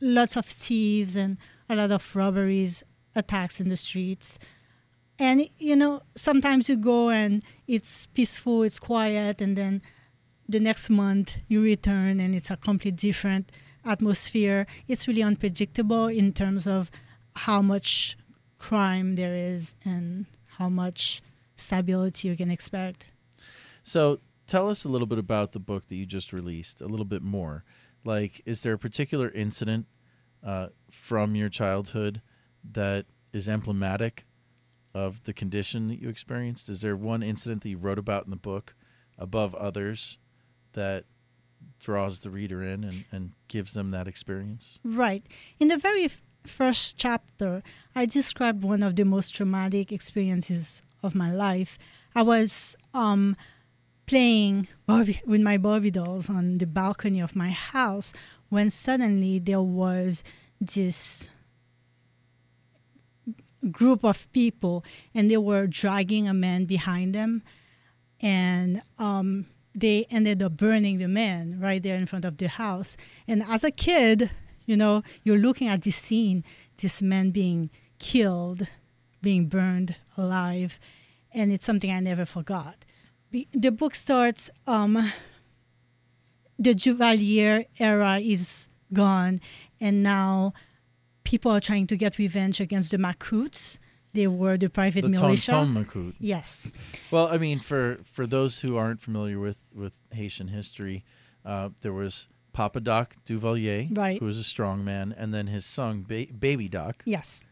lots of thieves and a lot of robberies, attacks in the streets, and you know sometimes you go and it's peaceful, it's quiet, and then the next month you return and it's a completely different atmosphere. It's really unpredictable in terms of how much crime there is and how much stability you can expect. So tell us a little bit about the book that you just released, a little bit more. Like, is there a particular incident uh, from your childhood that is emblematic of the condition that you experienced? Is there one incident that you wrote about in the book above others that draws the reader in and, and gives them that experience? Right. In the very f- first chapter, I described one of the most traumatic experiences of my life. I was um, playing Barbie, with my Barbie dolls on the balcony of my house when suddenly there was this group of people and they were dragging a man behind them and um, they ended up burning the man right there in front of the house. And as a kid you know you're looking at this scene this man being killed being burned alive and it's something i never forgot the book starts um, the Duvalier era is gone, and now people are trying to get revenge against the Macoutes. They were the private The militia. Tonton Macoute. Yes. Well, I mean, for for those who aren't familiar with with Haitian history, uh, there was Papa Doc Duvalier, Right. who was a strong man, and then his son, ba- Baby Doc. Yes.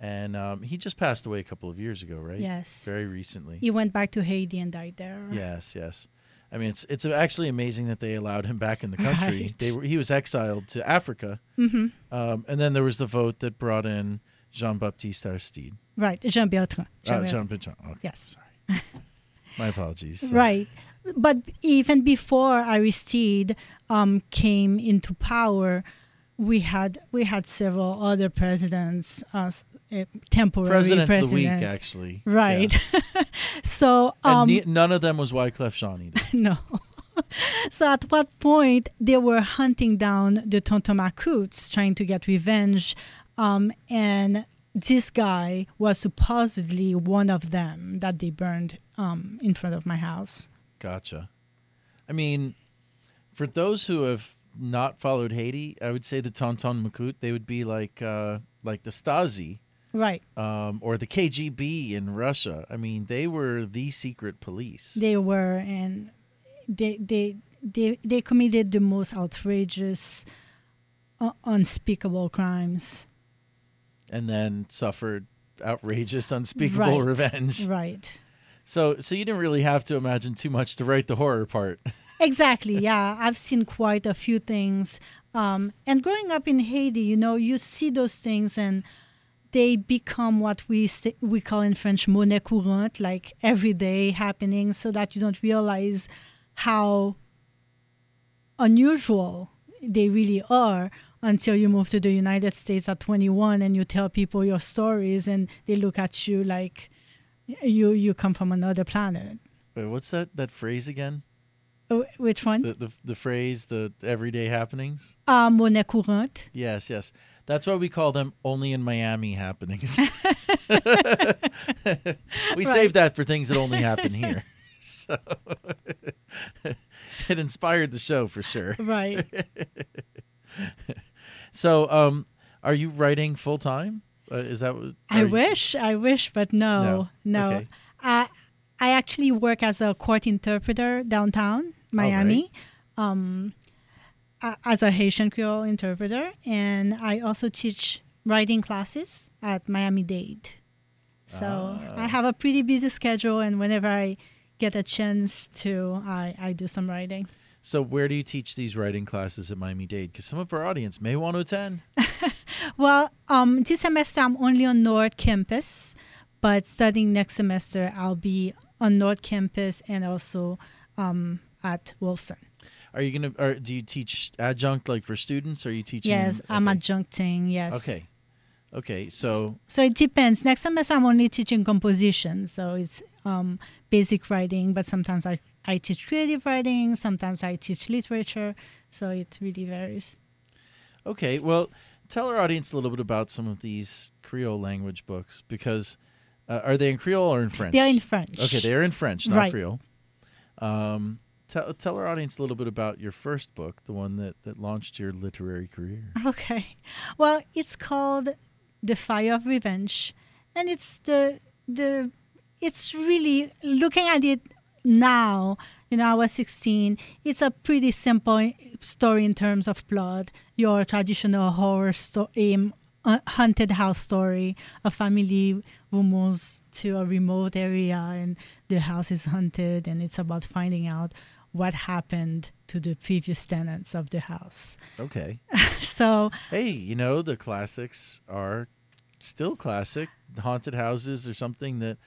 And um, he just passed away a couple of years ago, right? Yes. Very recently. He went back to Haiti and died there. Yes, yes. I mean, it's it's actually amazing that they allowed him back in the country. Right. They were he was exiled to Africa, Mhm. um, and then there was the vote that brought in Jean Baptiste Aristide. Right. Jean Bertrand. Uh, Bertrand. Jean Bertrand. Okay, Yes. my apologies. Right. But even before Aristide um, came into power, we had we had several other presidents, uh, uh, temporary President of the week, actually. Right. so And um, ne- none of them was Wyclef Jean either. no. so at what point they were hunting down the Tonton Macoutes, trying to get revenge, um, and this guy was supposedly one of them that they burned um, in front of my house. Gotcha. I mean, for those who have not followed Haiti, I would say the Tonton Macoute, they would be like uh, like the Stasi, Right. um, or the KGB in Russia. I mean, they were the secret police. They were, and they they they they committed the most outrageous, uh, unspeakable crimes. and then suffered outrageous, unspeakable Right. revenge. Right. So, so you didn't really have to imagine too much to write the horror part. Exactly. Yeah, I've seen quite a few things. Um, and growing up in Haiti, you know, you see those things and they become what we say, we call in French monnaie courante, like everyday happenings, so that you don't realize how unusual they really are until you move to the United States at 21 and you tell people your stories and they look at you like you you come from another planet. Wait, what's that that phrase again? Oh, Which one? The the, the phrase the everyday happenings. Uh, monnaie courante. Yes, yes. That's why we call them only in Miami happenings. we save that for things that only happen here. So it inspired the show for sure. Right. so, um, are you writing full time? Uh, is that what? I you- wish, I wish, but no, No. no. Okay. I I actually work as a court interpreter downtown Miami, um, a- as a Haitian Creole interpreter, and I also teach writing classes at Miami Dade. So Ah. I have a pretty busy schedule, and whenever I get a chance to, I, I do some writing. So, where do you teach these writing classes at Miami Dade? Because some of our audience may want to attend. Well, um, this semester I'm only on North Campus, but starting next semester I'll be on North Campus and also um, at Wolfson. Are you gonna? Or do you teach adjunct like for students? Or are you teaching? Yes, I'm adjuncting. Yes. Okay. Okay. So So it depends. Next semester I'm only teaching composition, so it's um, basic writing. But sometimes I I teach creative writing. Sometimes I teach literature. So it really varies. Okay, well, tell our audience a little bit about some of these Creole language books because uh, are they in Creole or in French? They're in French. Okay, they're in French, not Right. Creole. Um, tell tell our audience a little bit about your first book, the one that that launched your literary career. Okay. Well, it's called The Fire of Revenge. And it's the the it's really looking at it now, you know, I was 16. It's a pretty simple story in terms of plot. Your traditional horror story, uh, haunted house story. A family who moves to a remote area and the house is haunted, and it's about finding out what happened to the previous tenants of the house. Okay. So Hey, you know the classics are still classic. Haunted houses are something that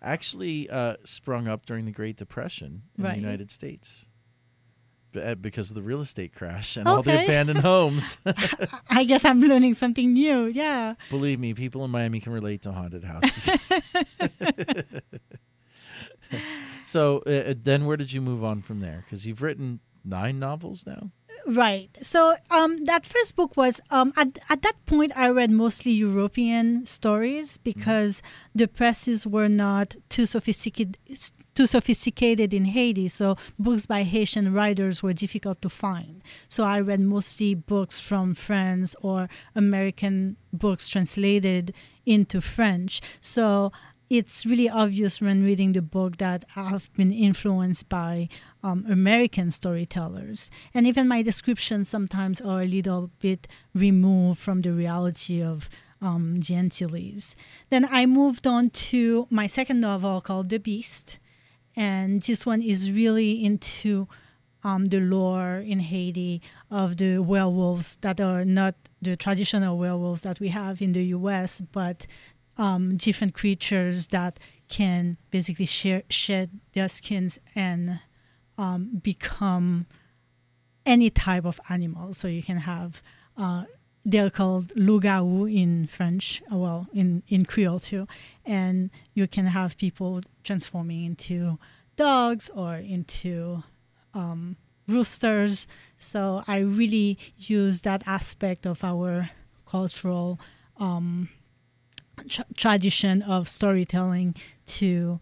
actually uh, sprung up during the Great Depression in Right. the United States uh, because of the real estate crash and all the abandoned homes. I guess I'm learning something new. Yeah. Believe me, people in Miami can relate to haunted houses. so uh, then, where did you move on from there? Because you've written nine novels now. Right. So um, that first book was um, at at that point I read mostly European stories because the presses were not too sophisticated too sophisticated in Haiti. So books by Haitian writers were difficult to find. So I read mostly books from France or American books translated into French. So it's really obvious when reading the book that I've been influenced by um, American storytellers. And even my descriptions sometimes are a little bit removed from the reality of um, the Antilles. Then I moved on to my second novel called The Beast. And this one is really into um, the lore in Haiti of the werewolves that are not the traditional werewolves that we have in the US, but um, different creatures that can basically share, shed their skins and um, become any type of animal. So you can have, uh, they're called loup-garou in French, uh, well, in, in Creole too. And you can have people transforming into dogs or into um, roosters. So I really use that aspect of our cultural um, tra- tradition of storytelling to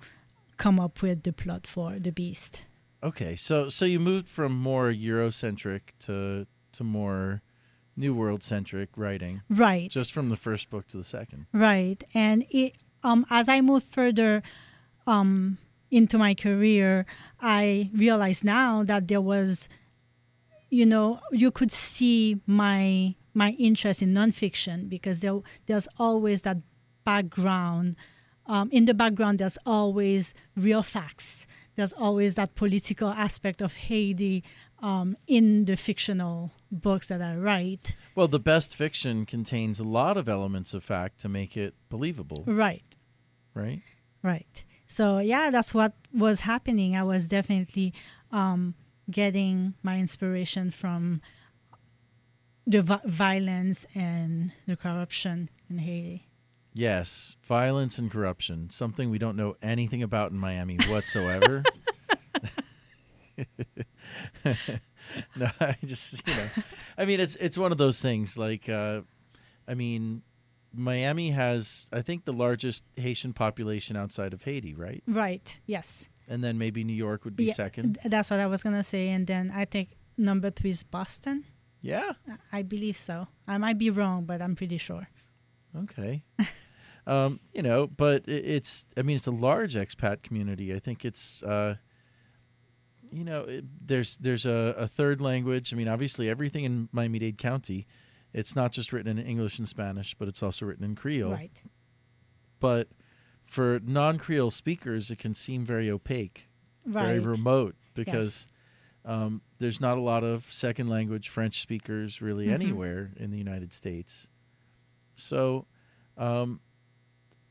come up with the plot for the beast. Okay, so so you moved from more Eurocentric to to more New World centric writing, Right. Just from the first book to the second. Right. And it um as I move further um into my career, I realize now that there was you know, you could see my my interest in nonfiction because there there's always that background. Um, in the background, there's always real facts. There's always that political aspect of Haiti um, in the fictional books that I write. Well, the best fiction contains a lot of elements of fact to make it believable, Right. right? Right. So yeah, that's what was happening. I was definitely um, getting my inspiration from the vi- violence and the corruption in Haiti. Yes, violence and corruption, something we don't know anything about in Miami whatsoever. no, I just you know, I mean it's it's one of those things. Like, uh, I mean, Miami has I think the largest Haitian population outside of Haiti, right? Right. Yes. And then maybe New York would be Yeah, second. That's what I was gonna say, and then I think number three is Boston. Yeah. I believe so. I might be wrong, but I'm pretty sure. Okay. um, you know, but it's I mean it's a large expat community. I think it's uh, you know it, there's there's a, a third language. I mean, obviously everything in Miami Dade County, it's not just written in English and Spanish, but it's also written in Creole. Right. But for non-Creole speakers, it can seem very opaque, very remote because. Um, there's not a lot of second language French speakers really Mhm. anywhere in the United States. So, um,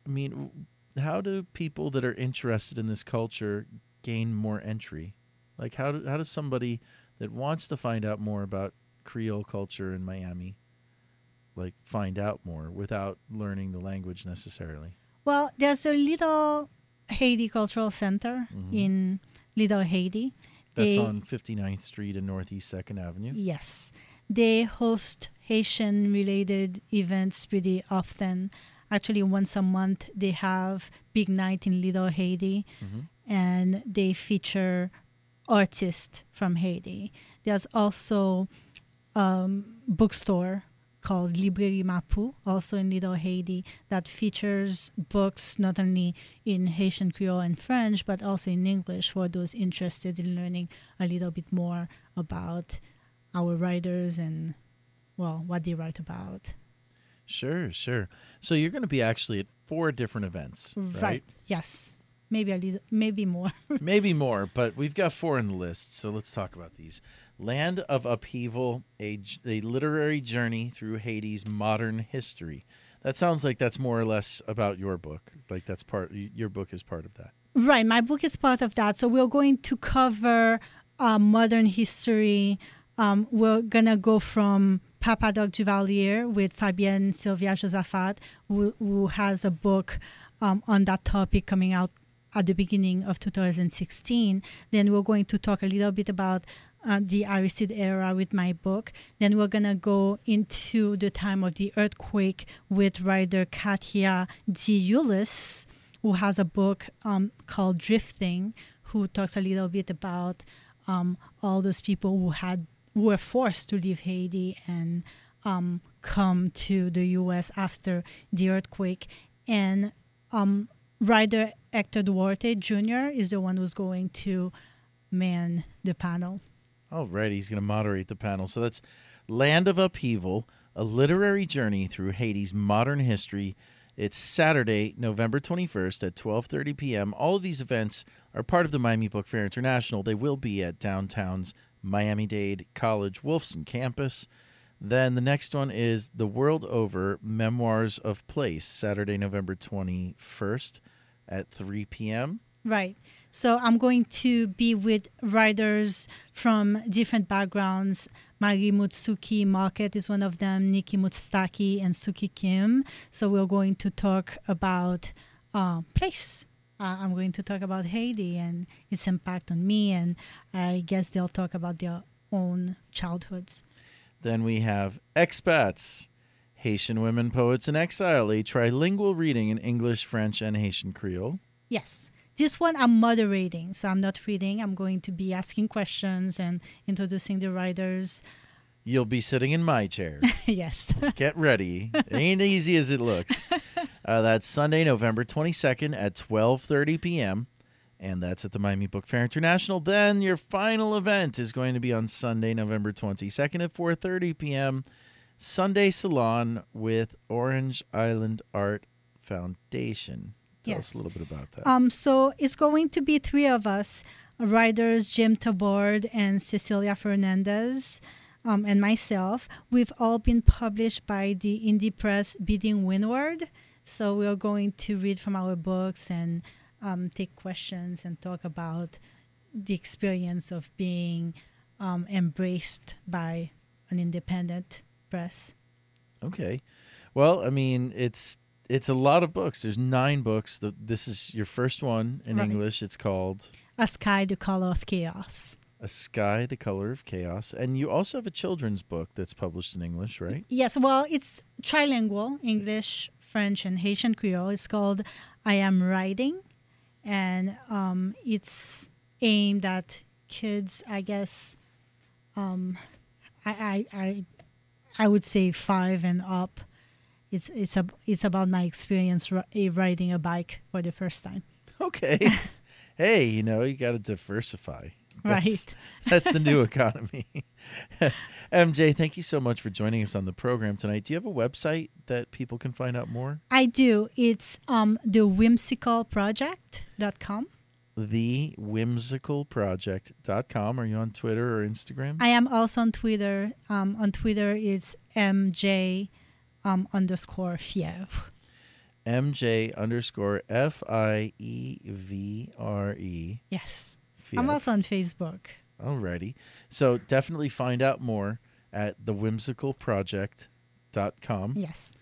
I mean, how do people that are interested in this culture gain more entry? Like, how do, how does somebody that wants to find out more about Creole culture in Miami, like, find out more without learning the language necessarily? Well, there's a little Haiti Cultural Center mm-hmm. in Little Haiti. That's They- on 59th Street and Northeast Second Avenue. Yes. They host Haitian related events pretty often. Actually, once a month, they have Big Night in Little Haiti and they feature artists from Haiti. There's also um, bookstore called Librairie Mapou, also in Little Haiti, that features books not only in Haitian Creole and French, but also in English for those interested in learning a little bit more about our writers and, well, what they write about. Sure, sure. So you're going to be actually at four different events, right? Yes. maybe a little, maybe more. Maybe more, but we've got four in the list, so let's talk about these. Land of Upheaval, a literary journey through Haiti's modern history. That sounds like that's more or less about your book. Like that's part. Your book is part of that. Right, my book is part of that. So we're going to cover uh, modern history. Um, we're gonna go from Papa Doc Duvalier with Fabienne Sylvia Josaphat, who, who has a book um, on that topic coming out at the beginning of 2016. Then we're going to talk a little bit about uh, the Aristide era with my book. Then we're gonna go into the time of the earthquake with writer Katia D. Ulysse who has a book um, called Drifting, who talks a little bit about um, all those people who had were forced to leave Haiti and um, come to the U.S. after the earthquake. And um, writer Hector Duarte Jr. is the one who's going to man the panel. All right, he's going to moderate the panel. So that's Land of Upheaval, a literary journey through Haiti's modern history. It's Saturday, November 21st at 12:30 p.m. All of these events are part of the Miami Book Fair International. They will be at downtown's Miami-Dade College Wolfson campus. Then the next one is The World Over Memoirs of Place, Saturday, November 21st at 3 p.m. Right. So I'm going to be with writers from different backgrounds. Marie Mutsuki Mockett is one of them, Nikki Mutstaki and Suki Kim. So we're going to talk about uh, place. Uh, I'm going to talk about Haiti and its impact on me, and I guess they'll talk about their own childhoods. Then we have Expats, Haitian Women Poets in Exile, a trilingual reading in English, French, and Haitian Creole. Yes. This one I'm moderating, so I'm not reading. I'm going to be asking questions and introducing the writers. You'll be sitting in my chair. yes. Get ready. Ain't easy as it looks. Uh, that's Sunday, November 22nd at 12:30 p.m. And that's at the Miami Book Fair International. Then your final event is going to be on Sunday, November 22nd at 4:30 p.m. Sunday Salon with Orange Island Art Foundation. Tell us a little bit about that. Um, so it's going to be three of us writers, Jim Tabord and Cecilia Fernandez, um, and myself. We've all been published by the indie press Beating Windward. So we're going to read from our books and um, take questions and talk about the experience of being um, embraced by an independent press. Okay. Well, I mean, it's it's a lot of books. There's nine books. The, this is your first one in Right. English. It's called A Sky, the Color of Chaos. A Sky, the Color of Chaos. And you also have a children's book that's published in English, right? Yes, well, it's trilingual English, French, and Haitian Creole. It's called I Am Riding, and um, it's aimed at kids, I guess. Um, I, I, I, I would say five and up. It's it's a it's about my experience riding a bike for the first time. Okay. hey, you know, you got to diversify. Right. That's, that's the new economy. MJ, thank you so much for joining us on the program tonight. Do you have a website that people can find out more? I do. It's um the whimsicalproject.com. The whimsicalproject.com. Are you on Twitter or Instagram? I am also on Twitter. Um, on Twitter, it's MJ um, underscore Fievre. MJ underscore F I E V R E. Yes. Fievre. I'm also on Facebook. Alrighty. So definitely find out more at thewhimsicalproject.com. Yes.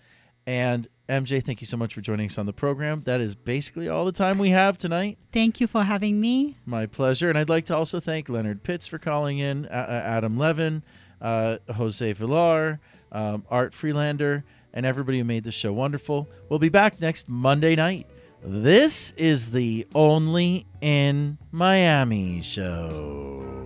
And MJ, thank you so much for joining us on the program. That is basically all the time we have tonight. Thank you for having me. My pleasure. And I'd like to also thank Leonard Pitts for calling in, uh, Adam Levin, uh, Jose Villar, um, Art Freelander, and everybody who made the show wonderful. We'll be back next Monday night. This is the Only in Miami show.